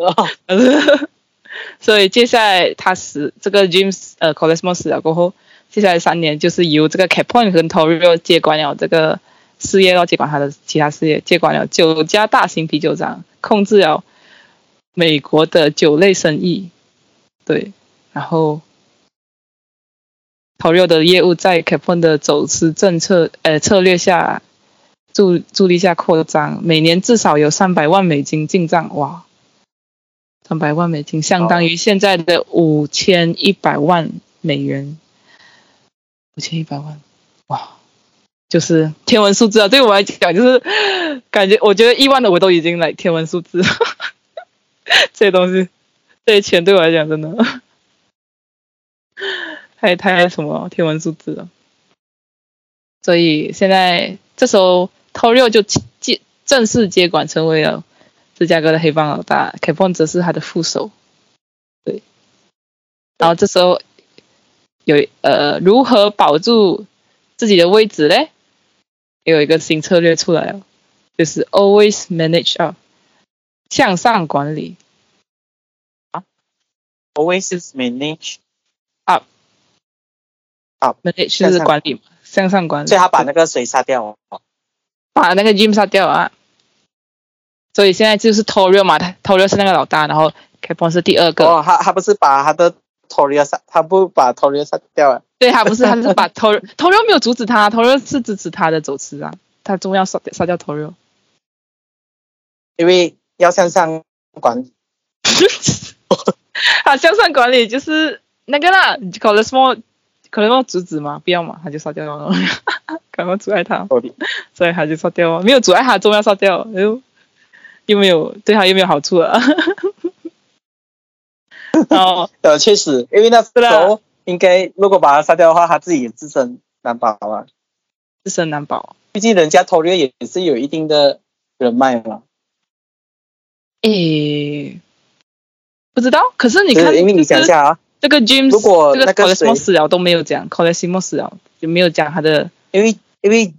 Speaker 1: 所以接下来他死，这个 James 呃 Colesmo 死了过后，接下来三年就是由这个 Capone 和 Torio 接管了这个事业，要接管他的其他事业，接管了九家大型啤酒厂，控制了美国的酒类生意。对，然后 Torio 的业务在 Capone 的走私政策呃策略下助助力下扩张，每年至少有三百万美金进账，哇！三百万美金相当于现在的五千一百万美元，五千一百万，哇，就是天文数字啊！对我来讲，就是感觉我觉得亿万的我都已经来天文数字，这些东西，这些钱对我来讲真的 太太什么天文数字了。所以现在这时候 Torio 就接正式接管，成为了。芝加哥的黑帮老大 Capone 则是他的副手，对。然后这时候有呃如何保住自己的位置嘞？有一个新策略出来了，就是 always manage up，向上管理。
Speaker 2: 啊，always manage
Speaker 1: up
Speaker 2: up
Speaker 1: manage 就是管理嘛，向上管理。
Speaker 2: 所以他把那个谁杀掉哦，
Speaker 1: 把那个 Jim 杀掉啊。所以现在就是 Torio 嘛，他 Torio 是那个老大，然后 Capone 是第二个。
Speaker 2: 哦，他他不是把他的 Torio 杀，他不把 Torio 杀掉啊？
Speaker 1: 对他不是，他是把 Torio Torio 没有阻止他，Torio 是支持他的走私啊，他终要杀杀掉 Torio，
Speaker 2: 因为要向上管理。
Speaker 1: 啊，向上管理就是那个啦，可能什么可能要阻止嘛，不要嘛，他就杀掉了，赶快阻碍他，所以他就杀掉了，没有阻碍他，终要杀掉，哎呦。又没有对他又没有好处啊？哦，
Speaker 2: 呃，确实，因为那时候应该如果把他杀掉的话，他自己也自身难保啊，
Speaker 1: 自身难保。
Speaker 2: 毕竟人家偷猎也是有一定的人脉嘛。
Speaker 1: 诶，不知道。可是你看，
Speaker 2: 因为你想一下啊，
Speaker 1: 这个 James
Speaker 2: 如果
Speaker 1: 那
Speaker 2: 个
Speaker 1: 谁死了都没有讲 c o l e s i m o 死了就没有讲他的，
Speaker 2: 因为因为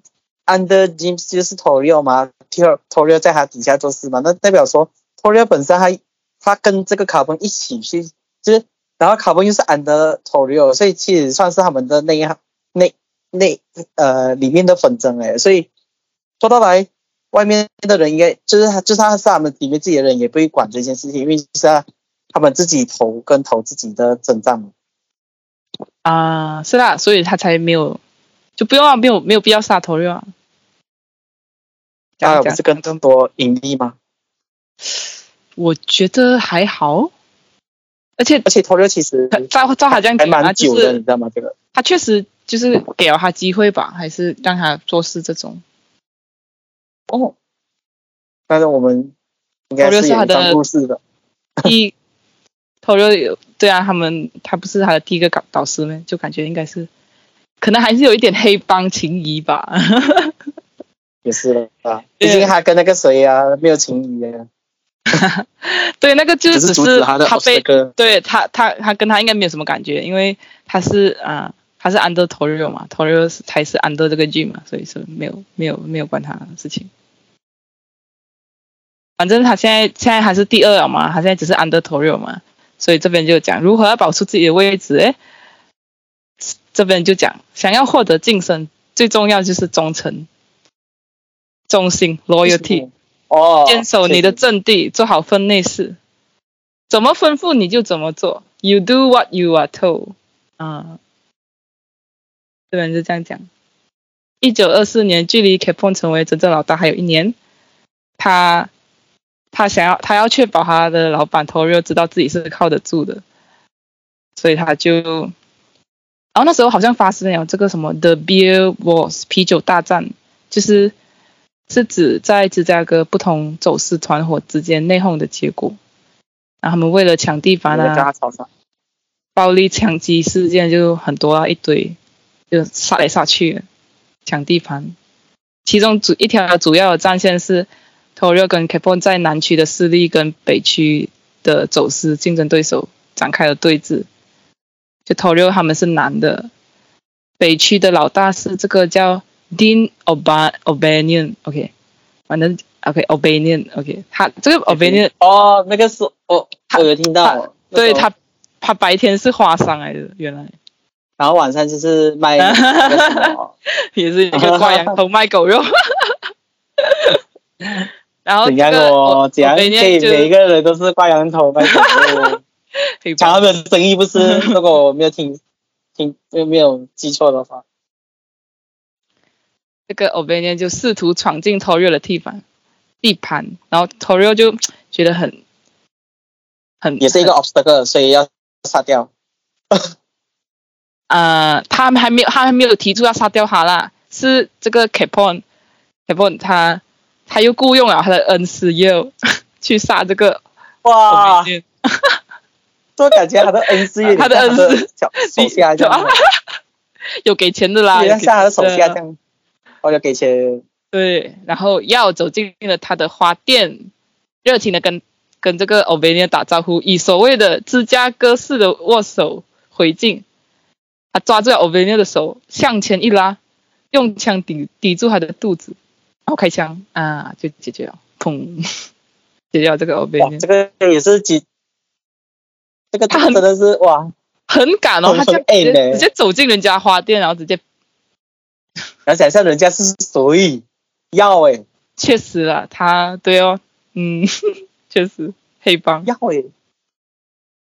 Speaker 2: Under James 就是偷猎嘛。托托利在他底下做事嘛，那代表说托利本身他他跟这个卡崩一起去，就是然后卡崩又是安德托利，所以其实算是他们的内内内呃里面的纷争哎，所以说到来外面的人应该就是他就算他是他们里面自己的人也不会管这件事情，因为是他们自己投跟投自己的阵仗嘛。
Speaker 1: 啊，是啦，所以他才没有就不用啊，没有没有必要杀托利啊。
Speaker 2: 当然不是更更多盈利吗？
Speaker 1: 我觉得还好，而且
Speaker 2: 而且投流其实
Speaker 1: 照照他这样
Speaker 2: 还蛮久的，你知道吗？这个
Speaker 1: 他确实就是给了他机会吧，还是让他做事这种。
Speaker 2: 哦，但是我们应该是他的故事的。
Speaker 1: 第投流有对啊，他们他不是他的第一个导导师吗？就感觉应该是，可能还是有一点黑帮情谊吧。
Speaker 2: 也是了啊，毕竟他跟那个谁啊没有情谊啊。
Speaker 1: 对，那个就
Speaker 2: 只
Speaker 1: 是
Speaker 2: 他
Speaker 1: 被对他他他跟他应该没有什么感觉，因为他是啊他是 under Torio 嘛，Torio 才是 under 这个 G 嘛，所以说没有没有没有关他的事情。反正他现在现在还是第二嘛，他现在只是 under Torio 嘛，所以这边就讲如何要保持自己的位置。哎，这边就讲想要获得晋升，最重要就是忠诚。忠心 （loyalty），
Speaker 2: 哦，
Speaker 1: 坚守你的阵地，做好分内事，怎么吩咐你就怎么做。You do what you are told。啊，这边就这样讲。一九二四年，距离 Capone 成为真正老大还有一年。他他想要，他要确保他的老板 Torio 知道自己是靠得住的，所以他就，然后那时候好像发生了这个什么 The Beer Wars 啤酒大战，就是。是指在芝加哥不同走私团伙之间内讧的结果。然后他们为了抢地盘啊，暴力枪击事件就很多啊，一堆，就杀来杀去，抢地盘。其中主一条主要的战线是 Torio 跟 Capone 在南区的势力跟北区的走私竞争对手展开了对峙。就 Torio 他们是男的，北区的老大是这个叫 Dean Oban Obanian，OK，反正 OK Obanian，OK，他这个 Obanian
Speaker 2: 哦，那个是哦，我有听到，
Speaker 1: 对他，他白天是花商来的，原来，
Speaker 2: 然后晚上就是卖
Speaker 1: 也是一个挂羊头卖狗肉，然后
Speaker 2: 怎
Speaker 1: 这个
Speaker 2: 样哦？
Speaker 1: 我
Speaker 2: 怎样可每个人都是挂羊头卖狗肉？他
Speaker 1: 帮
Speaker 2: 们的生意不是？如果我没有听听没有记错的话，
Speaker 1: 这个 Obanian 就试图闯进 Torio 的地盘地盘，然后 Torio 就觉得很很
Speaker 2: 也是一个 obstacle，所以要杀掉。
Speaker 1: 呃，他们还没有，他还没有提出要杀掉他啦，是这个 Capon，Capon 他他又雇佣了他的恩师 Yo 去杀这个
Speaker 2: 哇。就 感觉他的恩师
Speaker 1: 他的恩师
Speaker 2: 手下这样，
Speaker 1: 有给钱的啦，
Speaker 2: 像他的手下这样，我就给钱。
Speaker 1: 对，然后要走进了他的花店，热情的跟跟这个 Obanian 打招呼，以所谓的芝加哥式的握手回敬。他抓住了 Obanian 的手，向前一拉，用枪抵抵住他的肚子，然后开枪啊，就解决了，砰，解决了这个
Speaker 2: 哇
Speaker 1: ，Obanian，
Speaker 2: 这个也是几，这个
Speaker 1: 他
Speaker 2: 真的是哇，
Speaker 1: 很敢哦，他这样
Speaker 2: 很
Speaker 1: 直直接走进人家花店，然后直接
Speaker 2: 然后想象人家是谁，要诶
Speaker 1: 确实啦，他对哦，嗯，确实黑帮，
Speaker 2: 要诶，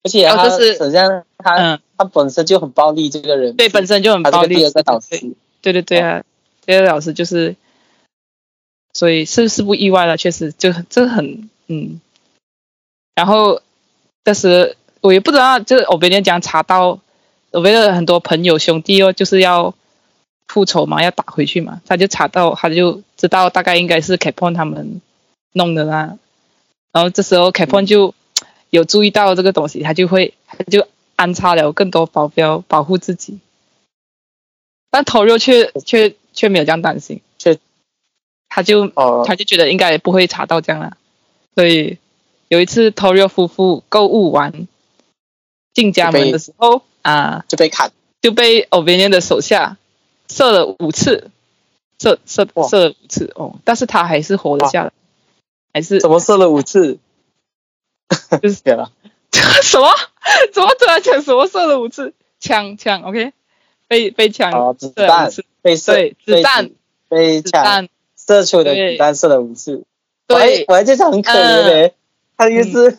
Speaker 2: 而且他
Speaker 1: 哦就是
Speaker 2: 好像他
Speaker 1: 嗯，
Speaker 2: 他本身就很暴力，这个人
Speaker 1: 对，本身就很暴力，
Speaker 2: 第二个导师，
Speaker 1: 对对对啊，第二个老师就是，所以是是不意外了，确实就很这很嗯，然后但是我也不知道，就是我别人讲查到，我别的很多朋友兄弟哦，就是要复仇嘛，要打回去嘛，他就查到，他就知道大概应该是 Capone 他们弄的啦，然后这时候 Capone 就有注意到这个东西，他就会他就安插了更多保镖保护自己。但头肉却却却没有这样担心，
Speaker 2: 却
Speaker 1: 他就
Speaker 2: 哦，
Speaker 1: 他就觉得应该不会查到这样啦，所以有一次头肉夫妇购物完进家门的时候啊，
Speaker 2: 就被砍，
Speaker 1: 就被 Ovenian 的手下射了五次，射射射了五次。哦，但是他还是活了下来，还是
Speaker 2: 怎么射了五次？
Speaker 1: 就是
Speaker 2: 对了，
Speaker 1: 什么？怎么突然讲什么射了五次？枪枪，OK，被被枪
Speaker 2: 哦，子弹，被射，
Speaker 1: 对，子弹
Speaker 2: 被枪
Speaker 1: 子弹，
Speaker 2: 射出的
Speaker 1: 对
Speaker 2: 子弹射了五次，
Speaker 1: 对。
Speaker 2: 我还觉得很可怜嘞，他就是。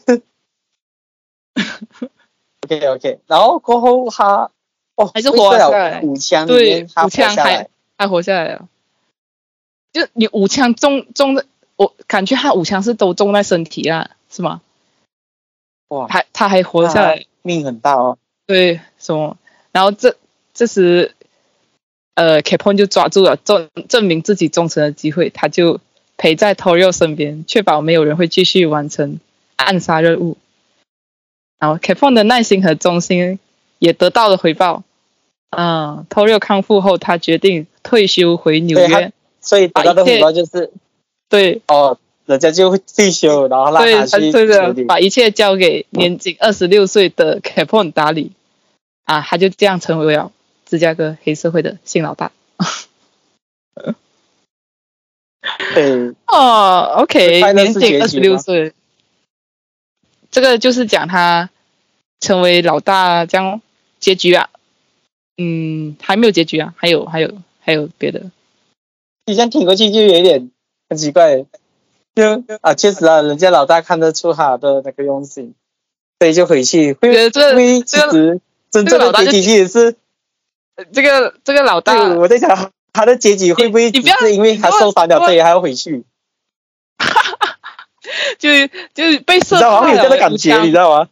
Speaker 2: OK OK，然后过后他哦
Speaker 1: 还是活了下来
Speaker 2: 五枪里
Speaker 1: 对五枪还
Speaker 2: 下来，
Speaker 1: 他活下来了。就你五枪中中的，我感觉他五枪是都中在身体啊，是吗？
Speaker 2: 哇，
Speaker 1: 还他还活下来，
Speaker 2: 命很大哦。
Speaker 1: 对什么？然后这这时，呃，Capone 就抓住了证证明自己忠诚的机会，他就陪在 Torio 身边，确保没有人会继续完成暗杀任务。然后 Capone 的耐心和忠心也得到了回报。嗯，Torio 康复后，他决定退休回纽约。
Speaker 2: 所以得到的回报就是
Speaker 1: 对
Speaker 2: 哦，人家就会退休，然后让
Speaker 1: 对，
Speaker 2: 他去
Speaker 1: 他对的
Speaker 2: 处，理。
Speaker 1: 把一切交给年仅二十六岁的 Capone 打理。啊，他就这样成为了芝加哥黑社会的新老大。
Speaker 2: 对，
Speaker 1: 哦，OK，年仅二十六岁，这个就是讲他成为老大这样结局啊。嗯，还没有结局啊，还有还有还有别的。
Speaker 2: 你这样挺过去就有一点很奇怪。就啊，确实啊，人家老大看得出他的那个用心，所以就回去。会
Speaker 1: 觉得这
Speaker 2: 会其
Speaker 1: 这个
Speaker 2: 实真正的结局其实是，
Speaker 1: 呃这个这个老大
Speaker 2: 对，我在想他的结局会不会是因为他受伤了，所以还要回去？
Speaker 1: 就就是被
Speaker 2: 你
Speaker 1: 射
Speaker 2: 知道有这样的感觉，你知道吗？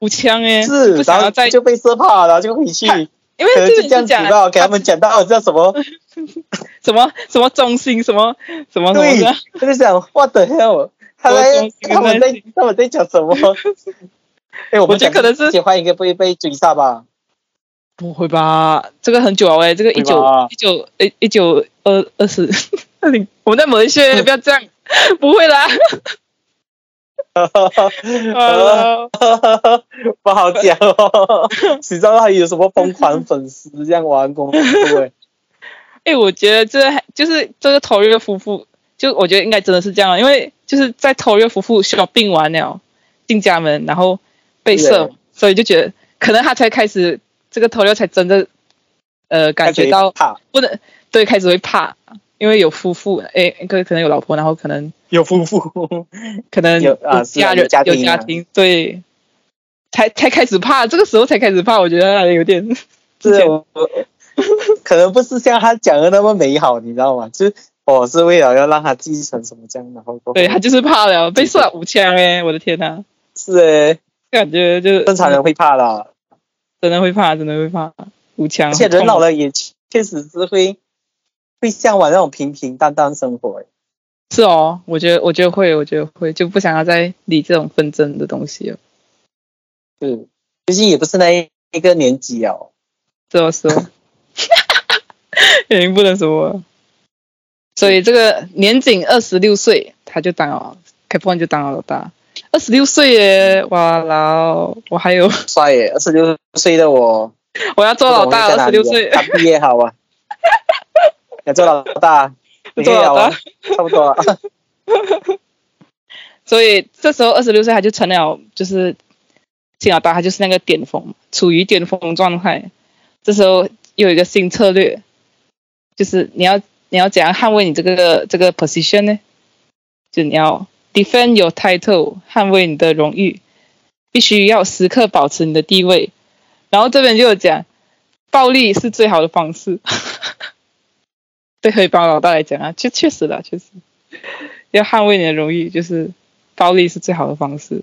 Speaker 1: 五枪哎，
Speaker 2: 是然后
Speaker 1: 再，
Speaker 2: 就被射怕，然后就回去，
Speaker 1: 看因为
Speaker 2: 就这样子
Speaker 1: 讲
Speaker 2: 到。给他们讲到叫 什么？
Speaker 1: 什么什么中心什么什么什么
Speaker 2: 对
Speaker 1: 的，，
Speaker 2: 我就想 what the hell？他
Speaker 1: 我
Speaker 2: 在他们在
Speaker 1: 在
Speaker 2: 他们在讲什么？哎，我
Speaker 1: 我
Speaker 2: 们讲
Speaker 1: 觉得可能是
Speaker 2: 喜欢应该不会被追杀吧？
Speaker 1: 不会吧？这个很久了哎，这个一九一九一一九二二十 二零，我们在某一些不要这样，不会啦。啊
Speaker 2: 不好讲哦。谁知道他有什么疯狂粉丝这样玩公对，
Speaker 1: 哎，我觉得这还就是这个头月夫妇，就我觉得应该真的是这样，因为就是在头月夫妇需要病完了进家门，然后被射，所以就觉得可能他才开始这个头六才真的呃感觉到
Speaker 2: 怕
Speaker 1: 不能对开始会怕，因为有夫妇，哎，可可能有老婆，然后可能
Speaker 2: 有夫妇，
Speaker 1: 可能
Speaker 2: 有啊是啊
Speaker 1: 家人
Speaker 2: 有家庭啊
Speaker 1: 家庭，对，才才开始怕，这个时候才开始怕，我觉得有点
Speaker 2: 是我我可能不是像他讲的那么美好，你知道吗？就是我是为了要让他继承什么这样，然后
Speaker 1: 对他就是怕了，被射了五枪哎，我的天呐，
Speaker 2: 是诶，
Speaker 1: 感觉就
Speaker 2: 正常人会怕的，
Speaker 1: 真的会怕，真的会怕五枪，
Speaker 2: 而且人老
Speaker 1: 了
Speaker 2: 了也确实是会会向往那种平平淡淡生活。诶
Speaker 1: 是哦，我觉得我觉得会，我觉得会，就不想要再理这种纷争的东西了，
Speaker 2: 是，毕竟也不是那一个年纪哦。
Speaker 1: 是哦是哦，已经不能说了。所以这个年仅二十六岁，他就当了开放就当了老大，二十六岁耶，哇啦，我还有
Speaker 2: 帅耶，二十六岁的我，
Speaker 1: 我要做老大，二十六岁，
Speaker 2: 他毕业好啊，要做老大，你可以
Speaker 1: 做老大
Speaker 2: 了啊，差不多了。
Speaker 1: 所以这时候二十六岁他就成了就是新老大，他就是那个巅峰，处于巅峰状态。这时候又有一个新策略，就是你要你要怎样捍卫你这个这个 position 呢？就你要 defend your title，捍卫你的荣誉，必须要时刻保持你的地位。然后这边就有讲，暴力是最好的方式。对黑帮老大来讲啊，就确实的，确实要捍卫你的荣誉，就是暴力是最好的方式。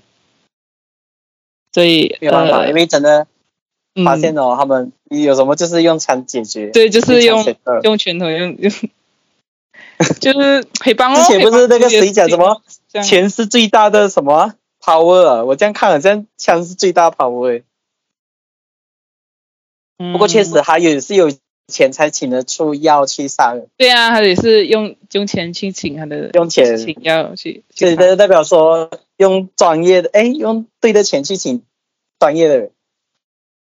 Speaker 1: 所以
Speaker 2: 没有办法，
Speaker 1: 呃
Speaker 2: 因为真的
Speaker 1: 嗯
Speaker 2: 发现哦，他们有什么就是用枪解决。
Speaker 1: 对，就是用
Speaker 2: 用
Speaker 1: 拳头用用，就是黑帮哦。
Speaker 2: 之前不是那个谁讲什么钱是最大的什么 power？啊我这样看好像枪是最大 power 欸。不过确实还有是有钱才请得出药去杀人，
Speaker 1: 对啊，他也是用用钱去请他的
Speaker 2: 用钱。
Speaker 1: 请要去，
Speaker 2: 所以
Speaker 1: 去
Speaker 2: 这代表说用专业的，哎，用对的钱去请专业的人，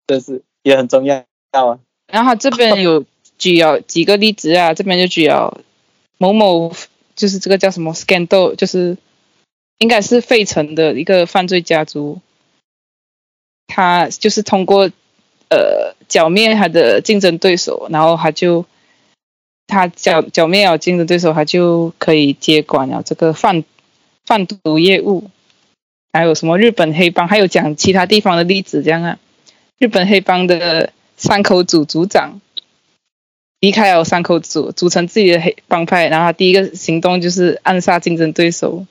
Speaker 2: 这是也很重要啊。
Speaker 1: 然后他这边有举了几个例子啊，这边就举了某某，就是这个叫什么 scandal，就是应该是费城的一个犯罪家族，他就是通过呃剿灭他的竞争对手，然后他就他剿剿灭了竞争对手，他就可以接管了这个贩贩毒业务，还有什么日本黑帮，还有讲其他地方的例子这样啊。日本黑帮的山口组组长离开了山口组，组成自己的黑帮派，然后他第一个行动就是暗杀竞争对手。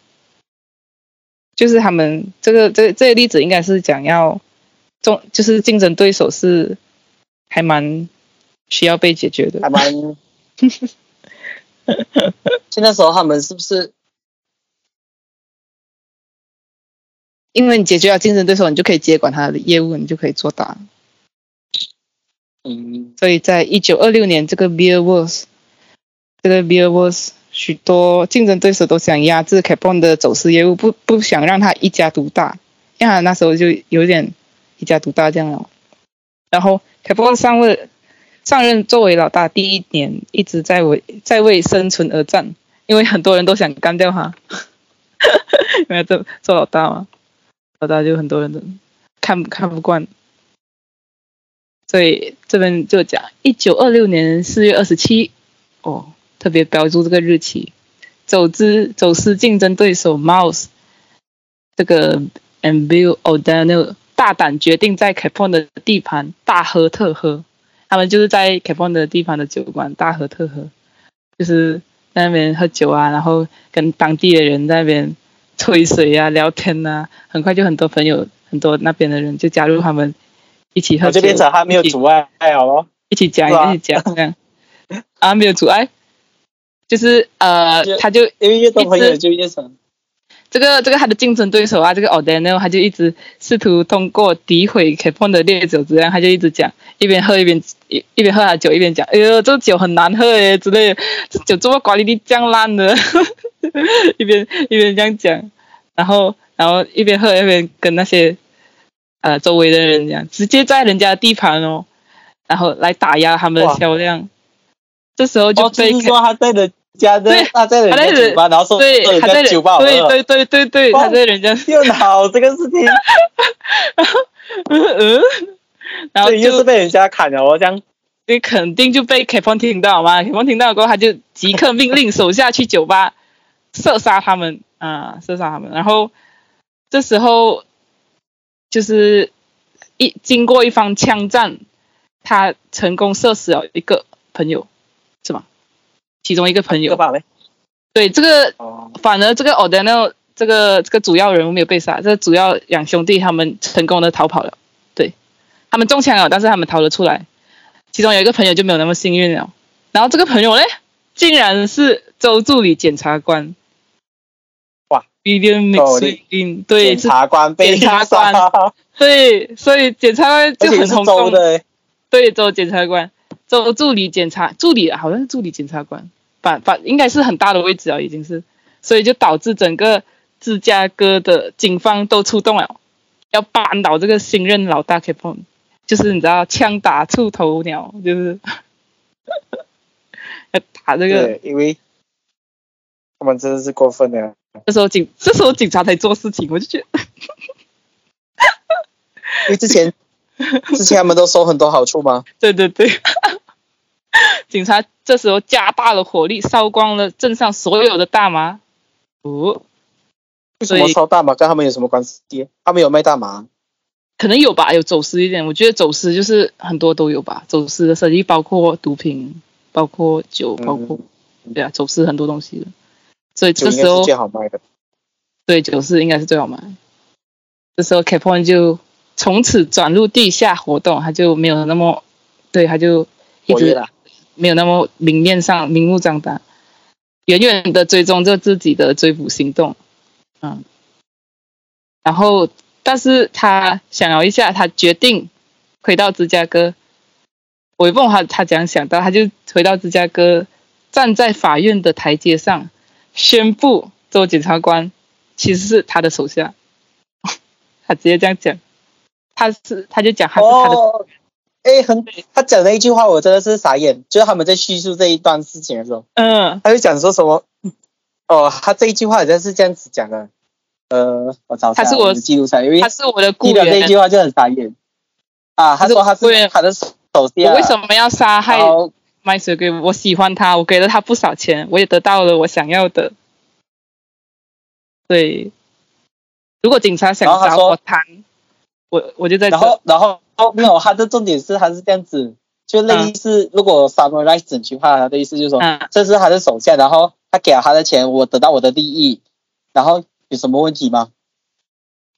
Speaker 1: 就是他们这个这这个例子应该是讲要中，就是竞争对手是还蛮需要被解决的
Speaker 2: 还。蛮。就那时候他们是不是
Speaker 1: 因为你解决了竞争对手，你就可以接管他的业务，你就可以做大。
Speaker 2: 嗯
Speaker 1: 所以在一九二六年，这个 Beer Wars，这个 Beer Wars，许多竞争对手都想压制 Capone 的走私业务，不不想让他一家独大，因为他那时候就有点一家独大这样了。然后凯波上位上任作为老大第一年，一直在为在为生存而战，因为很多人都想干掉他，因为做做老大嘛，老大就很多人都看不看不惯。所以这边就讲一九二六年四月二十七，哦，特别标注这个日期，走资走私竞争对手 Mouse 这个 and Bill O'Donnell 大胆决定在 Capone 的地盘大喝特喝，他们就是在 Capone 的地盘的酒馆大喝特喝，就是在那边喝酒啊，然后跟当地的人在那边吹水啊、聊天啊，很快就很多朋友，很多那边的人就加入他们一起喝酒，
Speaker 2: 我就变成他没有阻碍了咯。
Speaker 1: 一起讲，一起讲这样。啊，没有阻碍，就是呃
Speaker 2: 就，
Speaker 1: 他就
Speaker 2: 因为越多朋友就越成。
Speaker 1: 这个这个他的竞争对手啊，这个 O'Donnell 他就一直试图通过诋毁 Capone 的烈酒质量，他就一直讲，一边喝一边一一边喝他酒，一边讲，哎呦，这酒很难喝诶之类的，这酒怎么管理力这样烂的，一边一边这样讲，然后然后一边喝一边跟那些呃周围的人讲，直接在人家的地盘哦，然后来打压他们的销量。这时候就
Speaker 2: 哦，就
Speaker 1: 被
Speaker 2: 是说他在人家的
Speaker 1: 对，
Speaker 2: 他在人
Speaker 1: 他在人
Speaker 2: 家酒吧，然后说
Speaker 1: 对他在
Speaker 2: 酒吧
Speaker 1: 对对对对对，他在人家
Speaker 2: 又脑这个事情，
Speaker 1: 嗯嗯，然后
Speaker 2: 又
Speaker 1: 就是
Speaker 2: 被人家砍了哦，这样。
Speaker 1: 你肯定就被 K 风听到嘛，K 风听到过后，他就即刻命令手下去酒吧 射杀他们。啊，射杀他们。然后这时候就是一经过一番枪战，他成功射死了一个朋友？其中一个朋友，
Speaker 2: 吧。
Speaker 1: 对这个
Speaker 2: 哦，
Speaker 1: 反而这个 Ordeno 这个这个主要人物没有被杀，这个主要两兄弟他们成功的逃跑了。对，他们中枪了，但是他们逃了出来。其中有一个朋友就没有那么幸运了。然后这个朋友呢，竟然是州助理检察官。
Speaker 2: 哇
Speaker 1: ，William
Speaker 2: 州
Speaker 1: m
Speaker 2: 理
Speaker 1: i 对，是，
Speaker 2: 检察官被
Speaker 1: 检察官
Speaker 2: 杀
Speaker 1: 对，所以检察官就很轰动。
Speaker 2: 的欸，
Speaker 1: 对，州检察官，州助理检察助理啊，好像是助理检察官，反反应该是很大的位置啊，已经是，所以就导致整个芝加哥的警方都出动了，要扳倒这个新任老大 Capone，就是你知道枪打出头鸟，就是 要打这个。
Speaker 2: 对，因为他们真的是过分了。
Speaker 1: 这时候警这时候警察才做事情，我就觉得
Speaker 2: 因为之前 之前他们都收很多好处吗，
Speaker 1: 对对对，警察这时候加大了火力，烧光了镇上所有的大麻。哦，
Speaker 2: 为什么烧大麻跟他们有什么关系？他们有卖大麻，
Speaker 1: 可能有吧，有走私一点。我觉得走私就是很多都有吧，走私的生意包括毒品，包括酒，包括、对啊，走私很多东西的。所以这时候
Speaker 2: 最好卖的。
Speaker 1: 对酒是应该是最好卖。这时候 Capone 就从此转入地下活动，他就没有那么，对，他就一直没有那么明面上明目张胆，远远的追踪着自己的追捕行动，嗯，然后但是他想了一下，他决定回到芝加哥。我也不懂他他怎样想到，他就回到芝加哥，站在法院的台阶上，宣布做检察官其实是他的手下，他直接这样讲，他是他就讲他是他的
Speaker 2: 哦，哎，很他讲了一句话，我真的是傻眼。就是他们在叙述这一段事情的时候，
Speaker 1: 嗯
Speaker 2: 他就讲说什么？哦，他这一句话好像是这样子讲的。呃，我找
Speaker 1: 他是我
Speaker 2: 的记录下，因为
Speaker 1: 他是我的雇
Speaker 2: 记得这一，句话就很傻眼。啊，他说他是
Speaker 1: 他
Speaker 2: 的手
Speaker 1: 我
Speaker 2: 下，
Speaker 1: 为什么要杀害麦水龟？我喜欢他，我给了他不少钱，我也得到了我想要的。对，如果警察想找我谈，我我就在这
Speaker 2: 然。后然后哦没有，他的重点是他是这样子，就类似如果 summarize 整句话，他的意思就是说，
Speaker 1: 嗯
Speaker 2: 这是他的手下，然后他给了他的钱，我得到我的利益，然后有什么问题吗？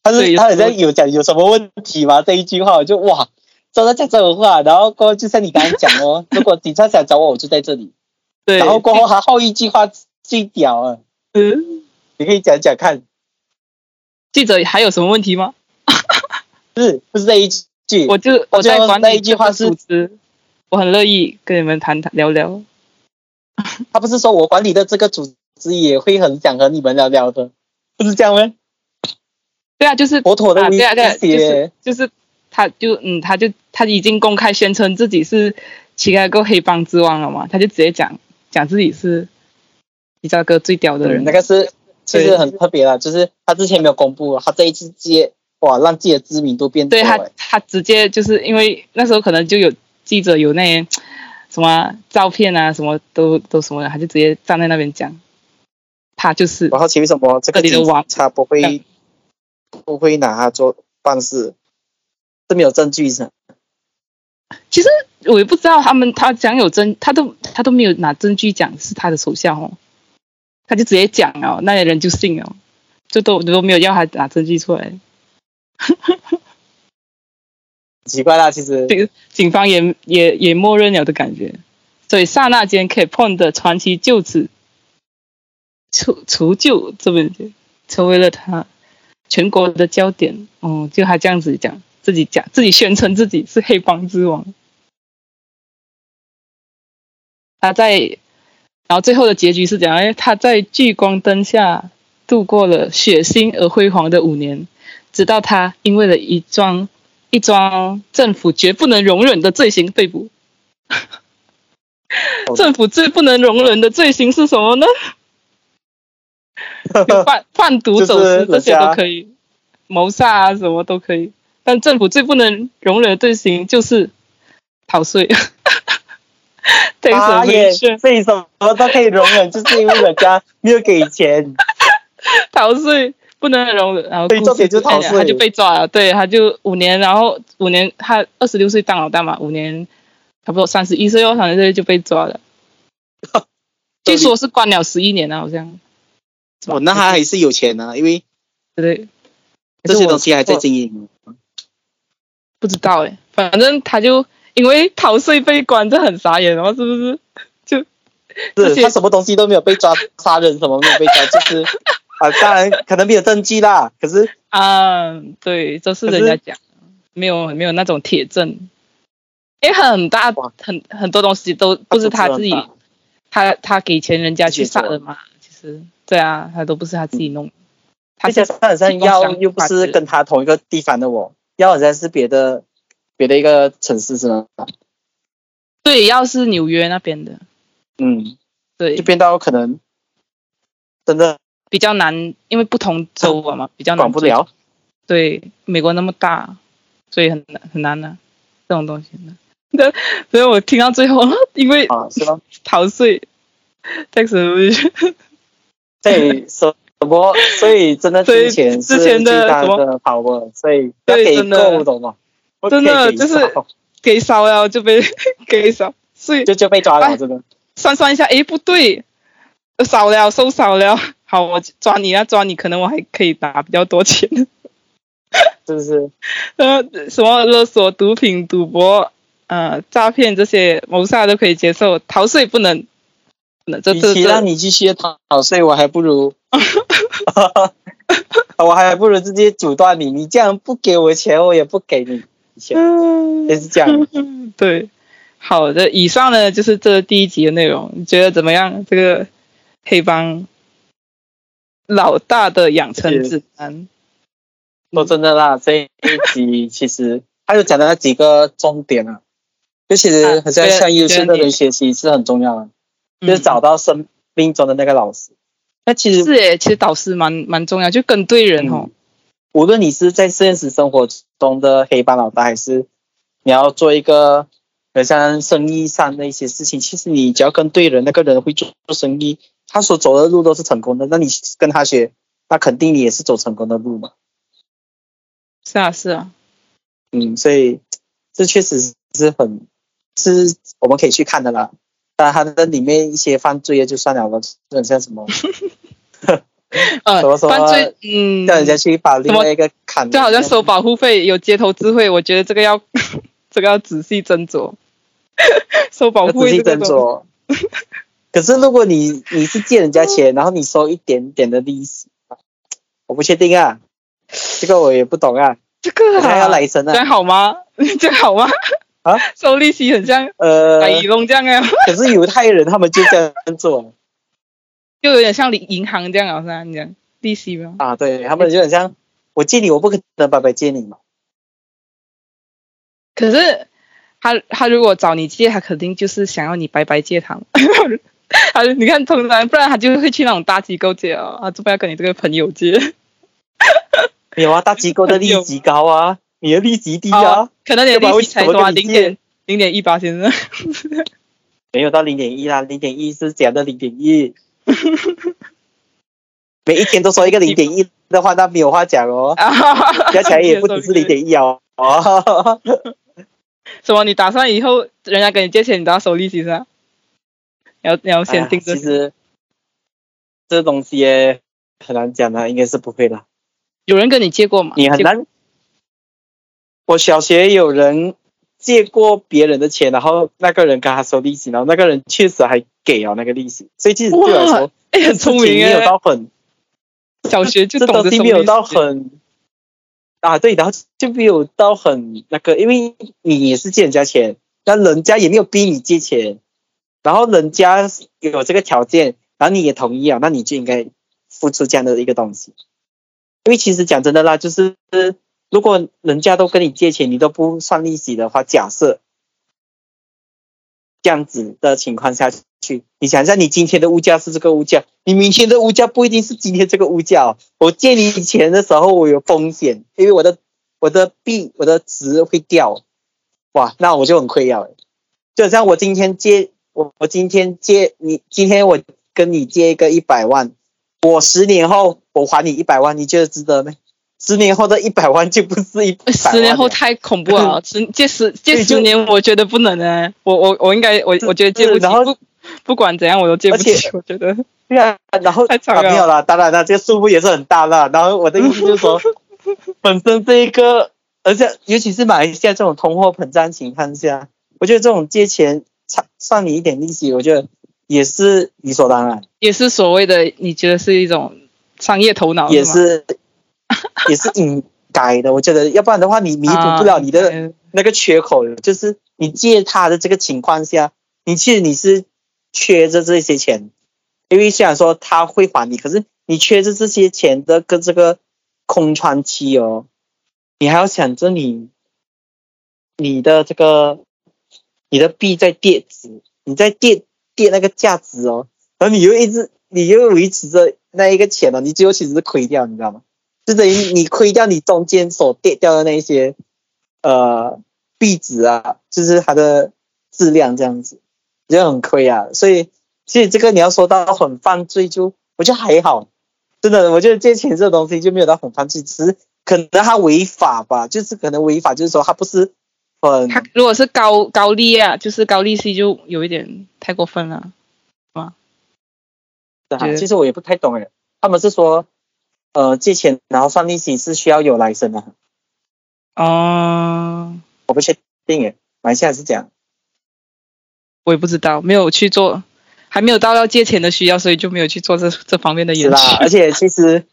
Speaker 2: 他是他好像有讲有什么问题吗？这一句话我就哇，真的讲这种话，然后过后就像你刚才讲哦，如果警察想找我，我就在这里，
Speaker 1: 对，
Speaker 2: 然后过后他后一句话最屌了，
Speaker 1: 嗯，
Speaker 2: 你可以讲讲看，
Speaker 1: 记者还有什么问题吗？
Speaker 2: 不是不是这一句，
Speaker 1: 我就我在管
Speaker 2: 那
Speaker 1: 理这个
Speaker 2: 一句话是
Speaker 1: 组织，我很乐意跟你们谈谈聊聊。
Speaker 2: 他不是说我管理的这个组织也会很想和你们聊聊的，不是这样吗？
Speaker 1: 对啊，就是
Speaker 2: 妥妥的
Speaker 1: 啊，对啊，对啊，就是就是，他就嗯，他就他已经公开宣称自己是芝加哥黑帮之王了嘛，他就直接讲讲自己是芝加哥最屌的人。
Speaker 2: 嗯那个是其实很特别啦，就是他之前没有公布，他这一次接哇让自己的知名度变多
Speaker 1: 对他
Speaker 2: 欸，
Speaker 1: 他直接就是因为那时候可能就有记者有那些什么照片啊，什么都都什么的，他就直接站在那边讲，他就是
Speaker 2: 我好奇为什么这个警
Speaker 1: 这里的王
Speaker 2: 察不会不会拿他做办事，是没有证据是？
Speaker 1: 其实我也不知道他们他讲有证，他都他都没有拿证据讲是他的手下哦，他就直接讲哦，那些人就信哦，就都都没有要他拿证据出来，
Speaker 2: 奇怪啦，其实
Speaker 1: 警警方也也也默认了的感觉，所以刹那间 Capone 的传奇就此除除旧，这么成为了他全国的焦点。嗯，就他这样子讲，自己讲自己宣称自己是黑帮之王。他在，然后最后的结局是讲，哎，他在聚光灯下度过了血腥而辉煌的五年，直到他因为了一桩一桩政府绝不能容忍的罪行被捕。政府最不能容忍的罪行是什么呢？有贩贩毒、走私这些都可以，谋杀啊什么都可以。但政府最不能容忍的罪行就是逃税。
Speaker 2: 他也是为什么都可以容忍，就是因为人家没有给钱。
Speaker 1: 逃税不能容忍，然后
Speaker 2: 重点就逃税，
Speaker 1: 他就被抓了。对，他就五年，然后五年他二十六岁当老大嘛，五年差不多三十一岁哦，三十岁就被抓了。据说是关了十一年了，好像。
Speaker 2: 哦，那他还是有钱呢，因为
Speaker 1: 对，
Speaker 2: 这些东西还在经营。
Speaker 1: 不知道哎，反正他就因为逃税被关，这很傻眼哦，是不是？
Speaker 2: 就是他什么东西都没有被抓，杀人什么没有被抓，就是啊，当然可能没有证据啦。可是
Speaker 1: 啊，对，这是人家讲，没有没有那种铁证，也很大很很多东西都不是他自己，他他给钱人家去杀的嘛。其实对啊，他都不是他自己弄。
Speaker 2: 他加上好像要又不是跟他同一个地方的哦，要好像是别的别的一个城市是吗？
Speaker 1: 对，要是纽约那边的。
Speaker 2: 嗯，
Speaker 1: 对，
Speaker 2: 就变到可能真的
Speaker 1: 比较难，因为不同州啊嘛，比较
Speaker 2: 管不了。
Speaker 1: 对，美国那么大，所以很难很难的这种东西呢。那所以我听到最后，因为
Speaker 2: 啊，是吗？
Speaker 1: 逃税，tax。
Speaker 2: 对，什么？所以真的之前
Speaker 1: 之前的什么
Speaker 2: 跑过，所以要给够，懂吗？
Speaker 1: 真的就是给烧了就被 给烧，所以
Speaker 2: 就就被抓了，真的。
Speaker 1: 算算一下，哎，不对，少了，收少了。好，我抓你啊，抓你，可能我还可以拿比较多钱，
Speaker 2: 是不是？
Speaker 1: 呃，什么勒索、毒品、赌博、呃，诈骗这些谋杀都可以接受，逃税不能。
Speaker 2: 那这这这，让你去学逃逃税，我还不如，我还不如直接阻断你。你这样不给我钱，我也不给你钱，也是这样。
Speaker 1: 对。好的，以上呢就是这第一集的内容，你觉得怎么样？这个黑帮老大的养成指南。
Speaker 2: 说真的啦，这一集其实他有讲的那几个重点啊，就其实好像向优秀的人学习是很重要的，就是找到生命中的那个老师。那其实
Speaker 1: 是诶，其实导师蛮蛮重要，就跟对人哦。
Speaker 2: 无论你是在现实生活中的黑帮老大，还是你要做一个。而像生意上的一些事情，其实你只要跟对人，那个人会做做生意，他所走的路都是成功的。那你跟他学，那肯定你也是走成功的路嘛。
Speaker 1: 是啊，是啊。
Speaker 2: 嗯，所以这确实是很是我们可以去看的啦。当然，他的里面一些犯罪就算了了，就很像什么，
Speaker 1: 呃，
Speaker 2: 什么什么，
Speaker 1: 犯罪，嗯，
Speaker 2: 叫人家去把另外一个砍，
Speaker 1: 就好像收保护费有街头智慧，我觉得这个要 这个要仔细斟酌。收保护费这
Speaker 2: 个可是如果你你是借人家钱，然后你收一点点的利息，我不确定啊，这个我也不懂啊。
Speaker 1: 这个
Speaker 2: 还要来生啊？
Speaker 1: 这样好吗？这样好吗？
Speaker 2: 啊？
Speaker 1: 收利息很像
Speaker 2: 呃，
Speaker 1: 白蚁龙这样啊。
Speaker 2: 可是犹太人他们就这样做，
Speaker 1: 就有点像银银行这样好像这样利息吗？
Speaker 2: 啊，对他们就很像我借你，我不可能白白借你嘛。
Speaker 1: 可是。他他如果找你借，他肯定就是想要你白白借他。他 你看通常不然他就会去那种大机构借啊，他就不要跟你这个朋友借。
Speaker 2: 有啊，大机构的利息高啊，你的利息低啊，
Speaker 1: 可能你的利息才多零点零点一八先生。
Speaker 2: 没有到零点一啦，零点一是假的零点一。每一天都说一个零点一的话，那没有话讲哦，加起来也不只是零点一哦。
Speaker 1: 什么？你打算以后人家跟你借钱，你都要收利息是吧？要要先定
Speaker 2: 着。其实这东西也很难讲的，应该是不会的。
Speaker 1: 有人跟你借过吗？
Speaker 2: 你很难。我小学有人借过别人的钱，然后那个人跟他收利息，然后那个人确实还给了那个利息，所以其实对我来说，
Speaker 1: 哎，很聪明
Speaker 2: 没有到很
Speaker 1: 小学就懂
Speaker 2: 没有到很。啊，对，然后就没有到很那个，因为你也是借人家钱，但人家也没有逼你借钱，然后人家有这个条件，然后你也同意啊，那你就应该付出这样的一个东西。因为其实讲真的啦，就是如果人家都跟你借钱，你都不算利息的话，假设这样子的情况下去，你想一下，你今天的物价是这个物价，你明天的物价不一定是今天这个物价。我借你钱的时候，我有风险，因为我的我的币我的值会掉，哇，那我就很亏了。就像我今天借我我今天借你，今天我跟你借一个一百万，我十年后我还你一百万，你觉得值得吗？十年后的一百万就不是一百，
Speaker 1: 十年后太恐怖了，十借十借十年，我觉得不能呢。我我我应该我我觉得借不起，
Speaker 2: 然后
Speaker 1: 不不管怎样我都借不起，我觉得
Speaker 2: 对啊，然后
Speaker 1: 太长了
Speaker 2: 啊没有啦，当然了，这个数目也是很大啦。然后我的意思就是说，本身这一个，而且尤其是马来西亚这种通货膨胀情况下，我觉得这种借钱算算你一点利息，我觉得也是理所当然，
Speaker 1: 也是所谓的你觉得是一种商业头脑，
Speaker 2: 也是也是应该的。我觉得，要不然的话，你弥补不了你的
Speaker 1: 啊
Speaker 2: 那个缺口的，就是你借他的这个情况下，你其实你是缺着这些钱，因为虽然说他会还你，可是你缺着这些钱的跟这个空窗期哦，你还要想着你你的这个你的币在跌值，你在跌跌那个价值哦，然后你又一直你又维持着那一个钱哦，你最后其实是亏掉，你知道吗？就等于你亏掉你中间所跌掉的那些呃币值啊，就是它的质量这样子，就很亏啊。所以其实这个你要说到很犯罪就，我觉得还好，真的，我觉得借钱这东西就没有到很犯罪，只是可能它违法吧，就是可能违法，就是说它不是很
Speaker 1: 他如果是高高利啊，就是高利息，就有一点太过分了。
Speaker 2: 的哈
Speaker 1: 觉得
Speaker 2: 其实我也不太懂哎，他们是说呃借钱然后算利息是需要有来生的，
Speaker 1: 哦，
Speaker 2: 我不确定诶，马来西亚是这样。
Speaker 1: 我也不知道，没有去做，还没有到要借钱的需要，所以就没有去做这这方面的研究。
Speaker 2: 是啦，而且其实，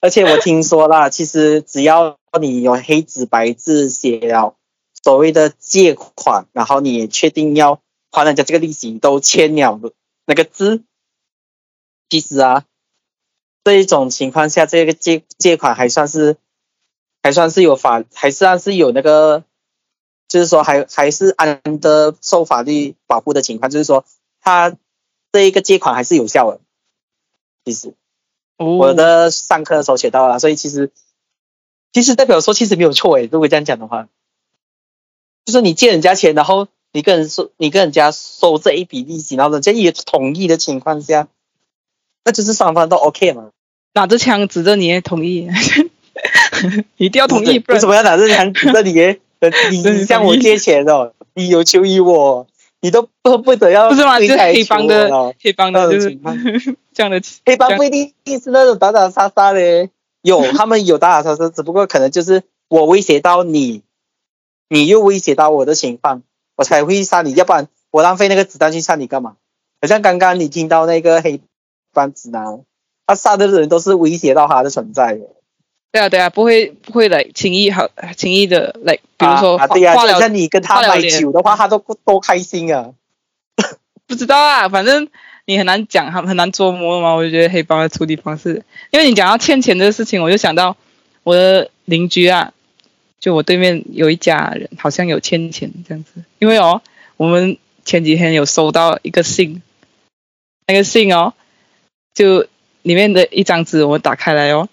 Speaker 2: 而且我听说啦，其实只要你有黑纸白字写了所谓的借款，然后你也确定要还人家这个利息，你都签了那个字，其实啊，这一种情况下，这个借借款还算是还算是有法，还算是有那个，就是说还还是安的受法律保护的情况，就是说他这一个借款还是有效的，其实。
Speaker 1: 哦。
Speaker 2: 我的上课的时候写到了，所以其实其实代表说其实没有错诶，如果这样讲的话，就是你借人家钱，然后你跟人收，你跟人家收这一笔利息，然后人家也同意的情况下，那就是双方都 OK 嘛。
Speaker 1: 拿着枪指着你也同意，一定要同意，不然
Speaker 2: 为什么要拿着枪指着你你你向我借钱哦，你有求于我，你都不不得要
Speaker 1: 不是吗？就是黑帮的
Speaker 2: 哦
Speaker 1: 黑帮的，就是 这样的
Speaker 2: 黑帮不一定是那种打打杀杀的，有他们有打打杀杀，只不过可能就是我威胁到你，你又威胁到我的情况，我才会杀你，要不然我浪费那个子弹去杀你干嘛？好像刚刚你听到那个黑帮指南，他杀的人都是威胁到他的存在的。
Speaker 1: 对啊对啊，不会不会来轻易好轻易的来，比如说
Speaker 2: 啊，啊对呀、
Speaker 1: 化了
Speaker 2: 就像你跟他买酒的话，他都多开心啊！
Speaker 1: 不知道啊，反正你很难讲，很很难捉摸嘛。我就觉得黑帮的处理方式，因为你讲到欠钱的事情，我就想到我的邻居啊，就我对面有一家人好像有欠钱这样子。因为哦，我们前几天有收到一个信，那个信哦，就里面的一张纸，我打开来哦，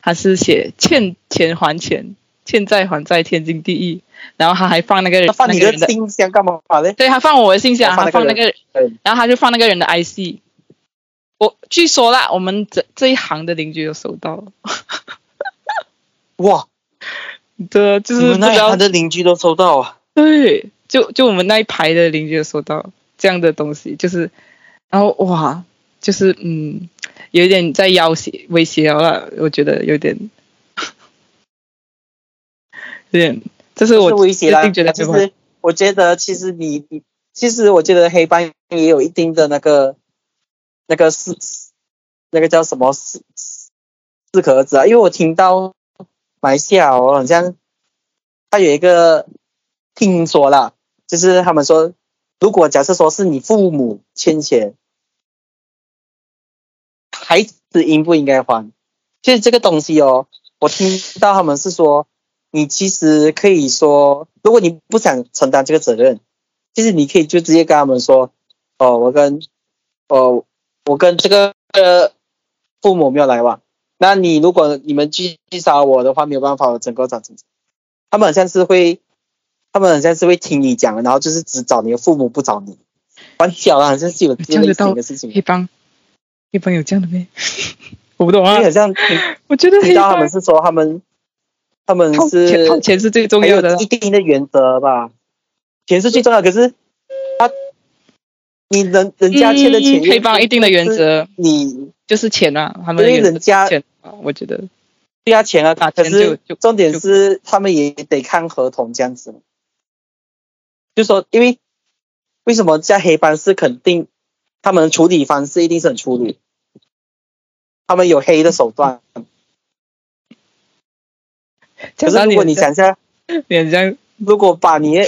Speaker 1: 它是写欠钱还钱，欠债还债，天经地义。然后他还放那个人
Speaker 2: 他放你的信箱干嘛嘞？
Speaker 1: 对他放我的信箱，他放那个
Speaker 2: 人
Speaker 1: 然后他就放那个人的 IC。我据说啦，我们这这一行的邻居有收到，
Speaker 2: 哇，
Speaker 1: 对，就
Speaker 2: 你们那一
Speaker 1: 是不知道
Speaker 2: 行的邻居都收到啊！
Speaker 1: 对，就就我们那一排的邻居都收到这样的东西，就是，然后哇，就是嗯，有点在要挟威胁了，我觉得有点，有点，这是我
Speaker 2: 是威胁啦，
Speaker 1: 最近觉得
Speaker 2: 就是我觉得其实你你其实我觉得黑帮也有一定的那个那个是那个叫什么适适可而止啊，因为我听到马来西亚哦，好像他有一个听说啦，就是他们说，如果假设说是你父母欠钱，孩子应不应该还。就是这个东西哦，我听到他们是说，你其实可以说，如果你不想承担这个责任，其实你可以就直接跟他们说，哦，我跟，哦，我跟这个呃父母没有来往，那你如果你们继续杀我的话，没有办法，我整个找。他们好像是会，他们好像是会听你讲，然后就是只找你的父母，不找你。玩笑啊，好像是有这类型的事情。
Speaker 1: 黑帮，黑帮有这样的没？我不懂啊。
Speaker 2: 好像
Speaker 1: 我觉得
Speaker 2: 听到他们是说他们，他们是
Speaker 1: 掏钱是最重要的，
Speaker 2: 一定的原则吧。钱是最重要，可是他，你人人家欠的钱，
Speaker 1: 黑帮一定的原则，
Speaker 2: 你
Speaker 1: 就是钱啊，他们
Speaker 2: 因为人家
Speaker 1: 钱啊，我觉得
Speaker 2: 对啊，钱啊，可是重点是他们也得看合同这样子，就说因为为什么在黑帮是肯定他们处理方式一定是很粗鲁，他们有黑的手段，可是如果你想一下，
Speaker 1: 脸上
Speaker 2: 如果把你。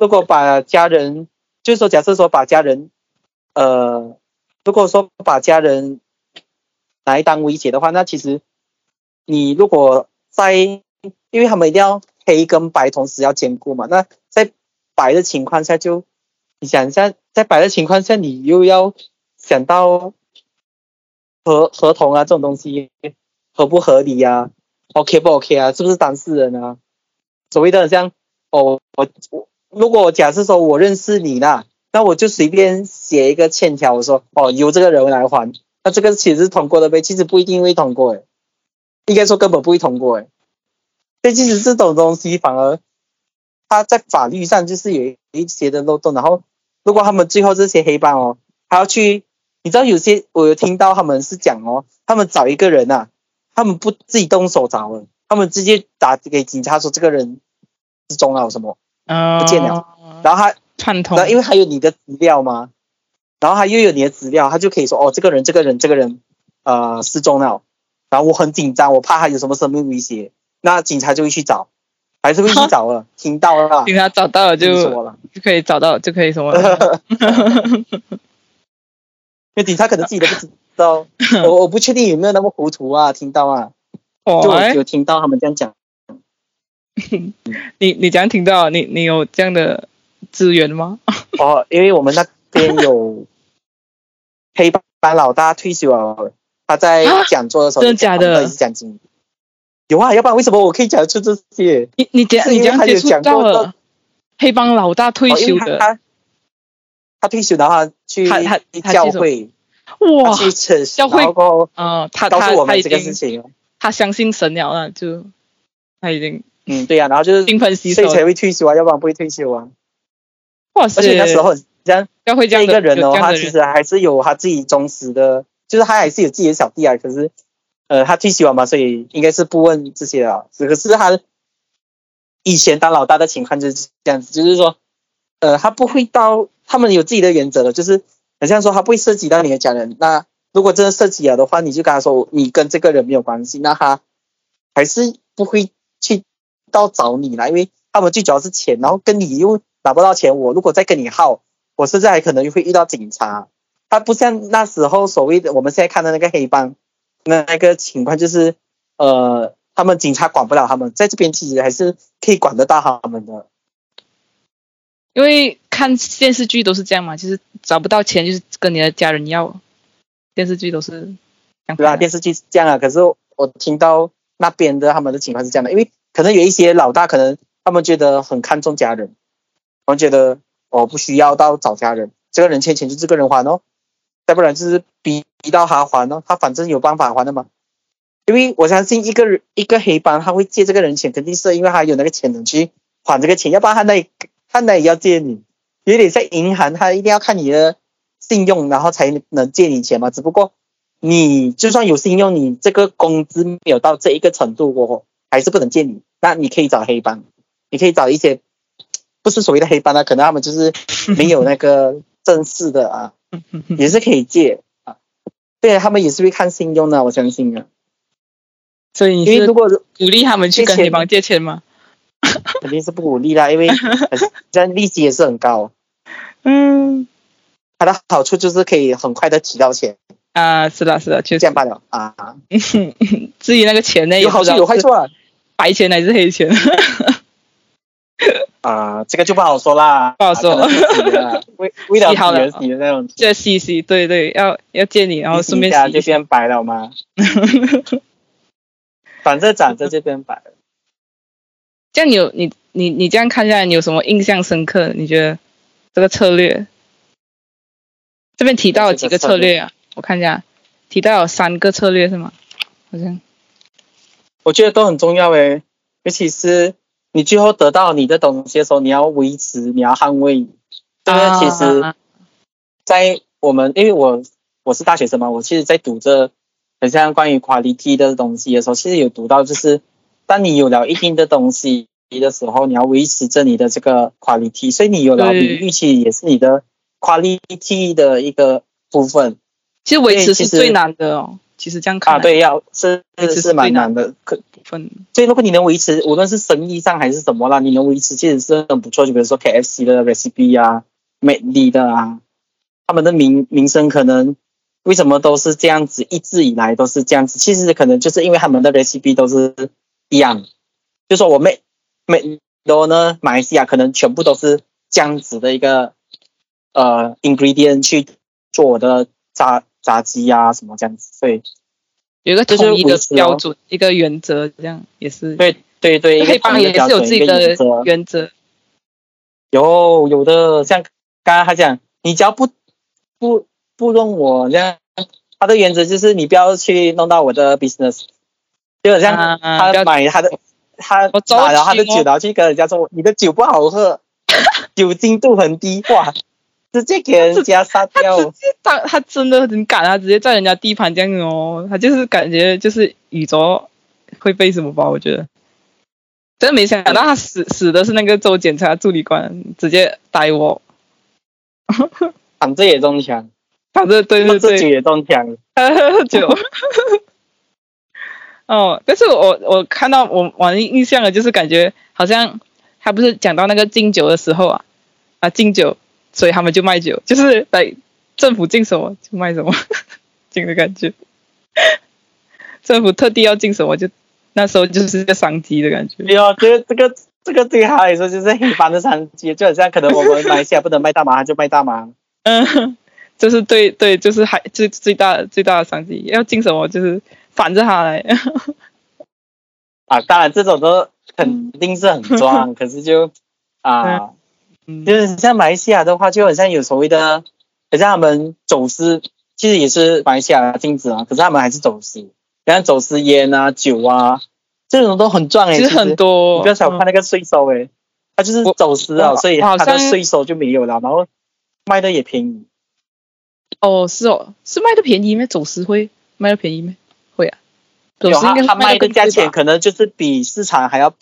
Speaker 2: 如果把家人，就是说，假设说把家人，呃，如果说把家人来当威胁的话，那其实你如果在，因为他们一定要黑跟白同时要兼顾嘛，那在白的情况下，就你想一下，在白的情况下，你又要想到合合同啊这种东西合不合理呀？OK 不 OK 啊？是不是当事人啊？所谓的像哦，我我。如果假设说我认识你啦，那我就随便写一个欠条，我说哦由这个人来还，那这个其实是通过的呗，其实不一定会通过诶，应该说根本不会通过诶。所以其实这种东西反而他在法律上就是有一些的漏洞。然后如果他们最后这些黑帮哦，还要去，你知道有些我有听到他们是讲哦，他们找一个人呐，他们不自己动手找了，他们直接打给警察说这个人失踪了什么。不见了，然后他
Speaker 1: 串通，
Speaker 2: 然后因为还有你的资料嘛，然后他又有你的资料，他就可以说哦，这个人，这个人，这个人，呃，失踪了，然后我很紧张，我怕他有什么生命威胁，那警察就会去找，还是会去找了，听到了，
Speaker 1: 警察找到了就了。就可以找到，就可以什么，
Speaker 2: 因为警察可能自己都不知道，我我不确定有没有那么糊涂啊，听到啊，就有听到他们这样讲。
Speaker 1: 你你怎样听到？你你有这样的资源吗？
Speaker 2: 哦，因为我们那边有黑帮老大退休了，他在讲座的时候，
Speaker 1: 真的假的？
Speaker 2: 讲经有啊，要不然为什么我可以讲出这些？
Speaker 1: 你你讲你讲接触到了黑帮老大退休的，
Speaker 2: 他他退休的话去
Speaker 1: 他他
Speaker 2: 教会
Speaker 1: 哇，
Speaker 2: 去
Speaker 1: 教会
Speaker 2: 嗯，
Speaker 1: 他
Speaker 2: 告诉我
Speaker 1: 们
Speaker 2: 这个事情，
Speaker 1: 他相信神了啊，就他已经。
Speaker 2: 嗯，对呀，然后就是所以才会退休啊，要不然不会退休啊。
Speaker 1: 哇塞！
Speaker 2: 而且那时候这样
Speaker 1: 要会这样
Speaker 2: 一个人哦，他其实还是有他自己忠实的，就是他还是有自己的小弟啊。可是，呃，他退休了嘛，所以应该是不问这些啊。可是他以前当老大的情况就是这样子，就是说，呃，他不会到他们有自己的原则的，就是很像说他不会涉及到你的家人。那如果真的涉及了的话，你就跟他说你跟这个人没有关系，那他还是不会去。到找你了，因为他们最主要是钱，然后跟你又拿不到钱。我如果再跟你耗，我甚至还可能会遇到警察。他不像那时候所谓的我们现在看的那个黑帮，那那个情况就是，呃，他们警察管不了他们，在这边其实还是可以管得到他们的。
Speaker 1: 因为看电视剧都是这样嘛，就是找不到钱就是跟你的家人要。电视剧都是，
Speaker 2: 对啊，电视剧是这样啊。可是我听到那边的他们的情况是这样的，因为。可能有一些老大，可能他们觉得很看重家人，我们觉得哦不需要到找家人，这个人欠钱就这个人还哦，再不然就是逼逼到他还哦，他反正有办法还的嘛。因为我相信一个人一个黑帮他会借这个人钱，肯定是因为他有那个潜能去还这个钱，要不然他那他那也要借你，有点在银行，他一定要看你的信用，然后才能借你钱嘛。只不过你就算有信用，你这个工资没有到这一个程度过后。还是不能借你，那你可以找黑帮，你可以找一些不是所谓的黑帮啊，可能他们就是没有那个 正式的啊，也是可以借啊。对他们也是会看信用的，我相信啊。
Speaker 1: 所以，因为如果鼓励他们去跟黑帮借钱吗？
Speaker 2: 肯定是不鼓励啦，因为这样 利息也是很高。
Speaker 1: 嗯，
Speaker 2: 它的好处就是可以很快的提到钱，
Speaker 1: 啊，是的，是的，确实
Speaker 2: 这样。罢了啊。
Speaker 1: 至于那个钱呢，
Speaker 2: 有好处有坏处啊。
Speaker 1: 白钱还是黑钱？
Speaker 2: 啊，这个就不好说啦，
Speaker 1: 不好说
Speaker 2: 为为 了洗的那种，
Speaker 1: 就洗洗，对对，要要见你，然后顺便
Speaker 2: 洗一下
Speaker 1: 洗
Speaker 2: 就变白了吗？反正长着就变白了。
Speaker 1: 这样你有你你你这样看下来，你有什么印象深刻？你觉得这个策略？这边提到有几个策略啊？我看一下，提到有三个策略是吗？好像
Speaker 2: 我觉得都很重要诶，尤其是你最后得到你的东西的时候，你要维持，你要捍卫。这个其实
Speaker 1: 啊，
Speaker 2: 在我们因为我我是大学生嘛，我其实在读这很像关于 quality 的东西的时候，其实有读到，就是当你有了一定的东西的时候，你要维持着你的这个 quality，所以你有了
Speaker 1: 对
Speaker 2: 名誉，其实也是你的 quality 的一个部分
Speaker 1: 其实维持是最难的哦。其实这样看
Speaker 2: 啊。对，要是
Speaker 1: 是
Speaker 2: 是蛮
Speaker 1: 难
Speaker 2: 难的，可
Speaker 1: 分
Speaker 2: 所以如果你能维持，无论是生意上还是什么啦，你能维持其实是很不错。就比如说 KFC 的 recipe 啊，美丽的啊，他们的名名声可能为什么都是这样子，一直以来都是这样子。其实可能就是因为他们的 recipe 都是一样，就说我美美多呢，马来西亚可能全部都是这样子的一个呃 ingredient 去做我的炸炸鸡啊什么这样子，所以
Speaker 1: 有一个
Speaker 2: 就是
Speaker 1: 统一的标准，一个原则，这样。也是。
Speaker 2: 对对对，
Speaker 1: 黑帮也是有自己的
Speaker 2: 原则。
Speaker 1: 原则。
Speaker 2: 有有的，像刚刚他讲，你只要不不不弄我这样，他的原则就是你不要去弄到我的 business，就好像他买他的他买了他的酒，然后去跟人家说你的酒不好喝，酒精度很低，哇，直接给人家杀
Speaker 1: 他直
Speaker 2: 掉。
Speaker 1: 接当他真的很敢，啊直接在人家地盘这样哦，他就是感觉就是宇宙会被什么吧？我觉得，真的没想到他死死的是那个州检察助理官，直接逮我，
Speaker 2: 躺着也中枪，
Speaker 1: 躺着对对
Speaker 2: 对自己，也中枪。
Speaker 1: 喝酒。哦，但是我我看到我我印象的就是感觉好像他不是讲到那个敬酒的时候啊啊敬酒，所以他们就卖酒，就是来政府禁什么就卖什么，这个感觉。政府特地要禁什么，就那时候就是个商机的感觉。
Speaker 2: 没有，这个这个这个对他来说就是一般的商机，就好像可能我们马来西亚不能卖大麻，他就卖大麻。
Speaker 1: 嗯，就是对对，就是还最最大最大的商机，要禁什么就是反着他来。
Speaker 2: 啊，当然这种都肯定是很装，可是就啊，
Speaker 1: 嗯
Speaker 2: 就是像马来西亚的话，就很像有所谓的，很像他们走私，其实也是马来西亚禁止啊，可是他们还是走私，像走私烟啊、酒啊，这种都很赚诶、
Speaker 1: 其实很多，
Speaker 2: 你不要小看那个税收诶、他就是走私啊，所以他的税收就没有了，然后卖的也便宜。
Speaker 1: 哦，是哦，是卖的便宜吗？走私会？卖的便宜吗？会啊，走私应该
Speaker 2: 他卖的价钱
Speaker 1: 可
Speaker 2: 可能就是比市场还要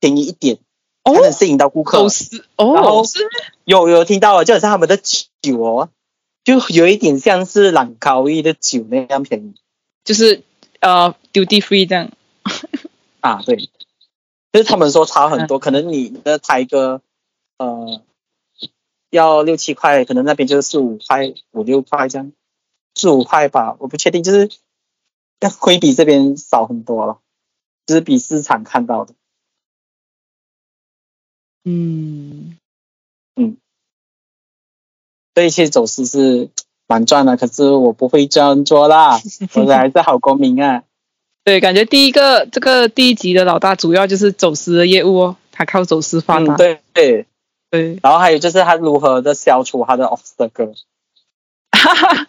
Speaker 2: 便宜一点，
Speaker 1: 哦
Speaker 2: 才能吸引到顾客。
Speaker 1: 走私哦，是
Speaker 2: 有有听到啊，就好像他们的酒哦，就有一点像是朗高威的酒那样便宜
Speaker 1: 就是呃 duty free 这样。
Speaker 2: 啊，对，就是他们说差很多，可能你的台哥呃要六七块，可能那边就是四五块、五六块这样，四五块吧，我不确定，就是会比这边少很多了，就是比市场看到的。
Speaker 1: 嗯，
Speaker 2: 所以其实走私是蛮赚的，可是我不会这样做啦，我还是好公民啊。
Speaker 1: 对，感觉第一个这个第一集的老大主要就是走私的业务哦，他靠走私发达。
Speaker 2: 嗯，对对。
Speaker 1: 对，
Speaker 2: 然后还有就是他如何的消除他的 obstacle，
Speaker 1: 哈哈，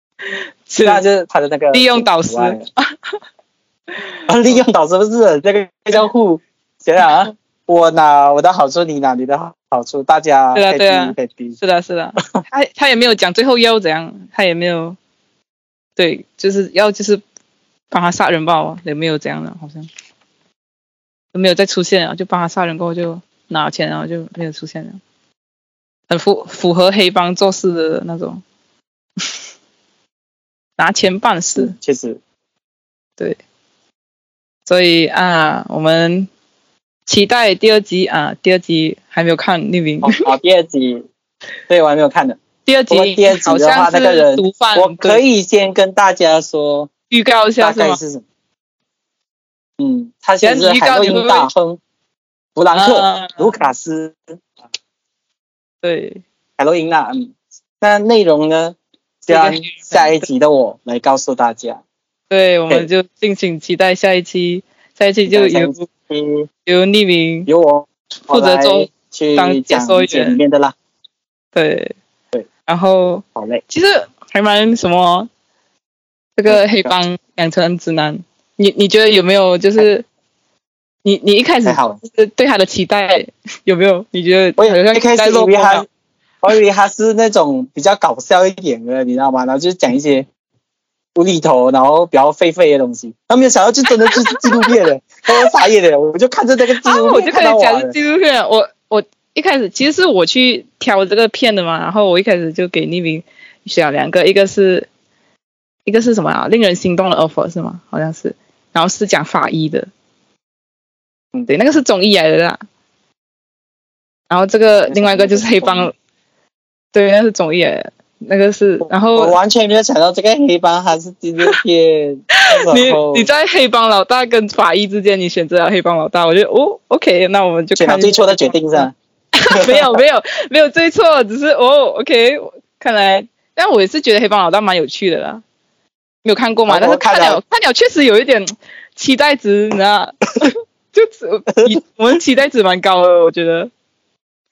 Speaker 1: 是
Speaker 2: 那就是他的那个
Speaker 1: 利用导师。
Speaker 2: 啊，利用导师不是这个叫互，想想啊，我拿我的好处，你拿你的好处，大家
Speaker 1: 对啊对啊。是的，是的，他他也没有讲最后要怎样，他也没有，对，就是要就是帮他杀人吧，哦也没有这样的，好像。都没有再出现啊，就帮他杀人过后就拿钱，然后就没有出现了，很符符合黑帮做事的那种，拿钱办事。
Speaker 2: 是，，确实。
Speaker 1: 对，所以啊，我们期待第二集啊，第二集还没有看那边，
Speaker 2: 哦，好，第二集，对我还没有看呢，
Speaker 1: 第二集
Speaker 2: 第二集
Speaker 1: 好
Speaker 2: 的话，那个人
Speaker 1: 毒贩，
Speaker 2: 我可以先跟大家说
Speaker 1: 预告一下
Speaker 2: 大？概是什么。嗯，他
Speaker 1: 现在
Speaker 2: 海洛因大亨弗兰克、
Speaker 1: 啊
Speaker 2: 卢卡斯。
Speaker 1: 对，
Speaker 2: 海洛因啦。嗯，那内容呢，
Speaker 1: 这个
Speaker 2: 将下一集的我来告诉大家。
Speaker 1: 对，我们就敬请期待下一期，下一期就由
Speaker 2: 嗯，
Speaker 1: 由匿名
Speaker 2: 由我
Speaker 1: 负责做当解说员。
Speaker 2: 里面的啦。
Speaker 1: 对。
Speaker 2: 对，
Speaker 1: 然后
Speaker 2: 好嘞，
Speaker 1: 其实还蛮什么，这个黑帮养成指南，你你觉得有没有？就是你你一开始对他的期待有没有？你觉得
Speaker 2: 我
Speaker 1: 好像
Speaker 2: 一开始以为他我以为他是那种比较搞笑一点的，你知道吗？然后就是讲一些无厘头，然后比较废废的东西。他没有想到，就真的就是纪录片的，我傻眼的，我就看着那个纪
Speaker 1: 啊，我
Speaker 2: 录片
Speaker 1: 就开始讲。纪录片，我我一开始其实是我去挑这个片的嘛，然后我一开始就给匿名选了两个，一个是一个是什么啊？令人心动的 offer 是吗？好像是，然后是讲法医的，
Speaker 2: 嗯
Speaker 1: 对，那个是综艺来的啦。然后这个另外一个就是黑帮，对，那是综艺来的，那个是，然后
Speaker 2: 我完全没有想到这个黑帮还是纪录片。
Speaker 1: 你你在黑帮老大跟法医之间，你选择了黑帮老大，我觉得哦，OK，那我们就看
Speaker 2: 选了最错的决定是吧？
Speaker 1: 没有没有没有最错，只是哦，OK，看来，但我也是觉得黑帮老大蛮有趣的啦，没有看过嘛，
Speaker 2: 哦
Speaker 1: 但是看
Speaker 2: 了
Speaker 1: 了。看了确实有一点期待值，你知道，就我们期待值蛮高的，我觉得，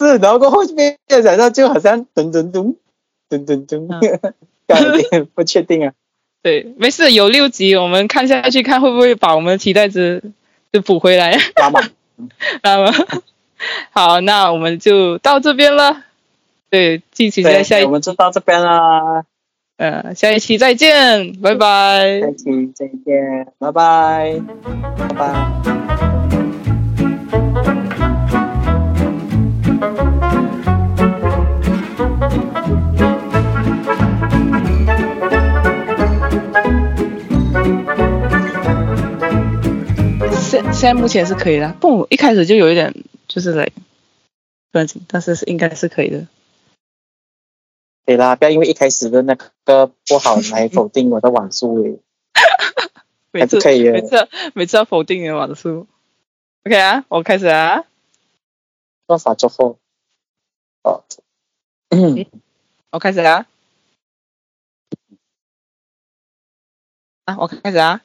Speaker 2: 是，然后过后面想到就好像噔噔噔噔噔噔，有点 不确定啊。
Speaker 1: 对，没事，有六集，我们看下去看会不会把我们的期待值就补回来，
Speaker 2: 妈妈，
Speaker 1: 那么好，那我们就到这边了，对，敬请在下一期
Speaker 2: 我们就到这边啦，
Speaker 1: 呃下一期再见，拜拜
Speaker 2: 下。期再见，拜拜，拜拜。
Speaker 1: 现现在目前是可以的，不，一开始就有一点就是来不要紧，但是是应该是可以的。
Speaker 2: 对啦，不要因为一开始的那个不好来 否定我的网速诶。
Speaker 1: 每次
Speaker 2: 可以
Speaker 1: 每次每次要否定你的网速。OK 啊，我开始啊，
Speaker 2: 做法做后。哦，
Speaker 1: 我开始啊。啊，我开始啊！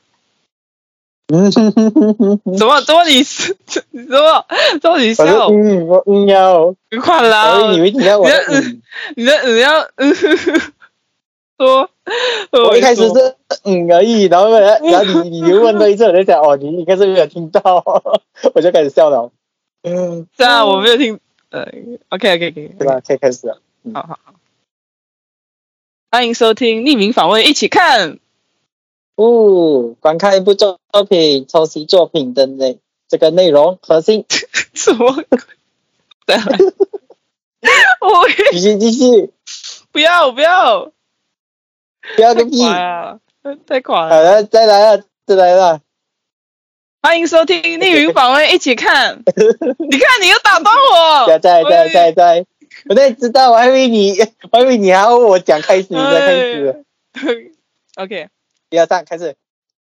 Speaker 2: 嗯，
Speaker 1: 怎么怎么你是怎么怎么你
Speaker 2: 我
Speaker 1: 笑
Speaker 2: 说？嗯，我嗯要，
Speaker 1: 快
Speaker 2: 我
Speaker 1: 啦！
Speaker 2: 以为你要我的嗯，
Speaker 1: 你的嗯要嗯说，
Speaker 2: 我一开始是嗯而已，然后呢，然后你你又问多一次，我就想哦，你应该是没有听到，我就开始笑了。嗯，
Speaker 1: 这样我没有听。呃，OK OK OK，
Speaker 2: 对吧？可以开始了。
Speaker 1: 好好好，欢迎收听匿名访问，一起看。
Speaker 2: 哦，观看一部作品，抄袭作品的内这个内容核心，
Speaker 1: 什么鬼？再来，我
Speaker 2: 继续继续，
Speaker 1: 不要不要，
Speaker 2: 不要个屁！
Speaker 1: 啊，太垮
Speaker 2: 好
Speaker 1: 了。
Speaker 2: 再来了，再来了。
Speaker 1: 欢迎收听匿名访问，一起看。你看，你又打断我。
Speaker 2: 再再再
Speaker 1: 喂
Speaker 2: 再再，我在知道，我还以为你，我还以为你还要我讲开始，你才开始。
Speaker 1: 哎 OK，
Speaker 2: 第二三，开始。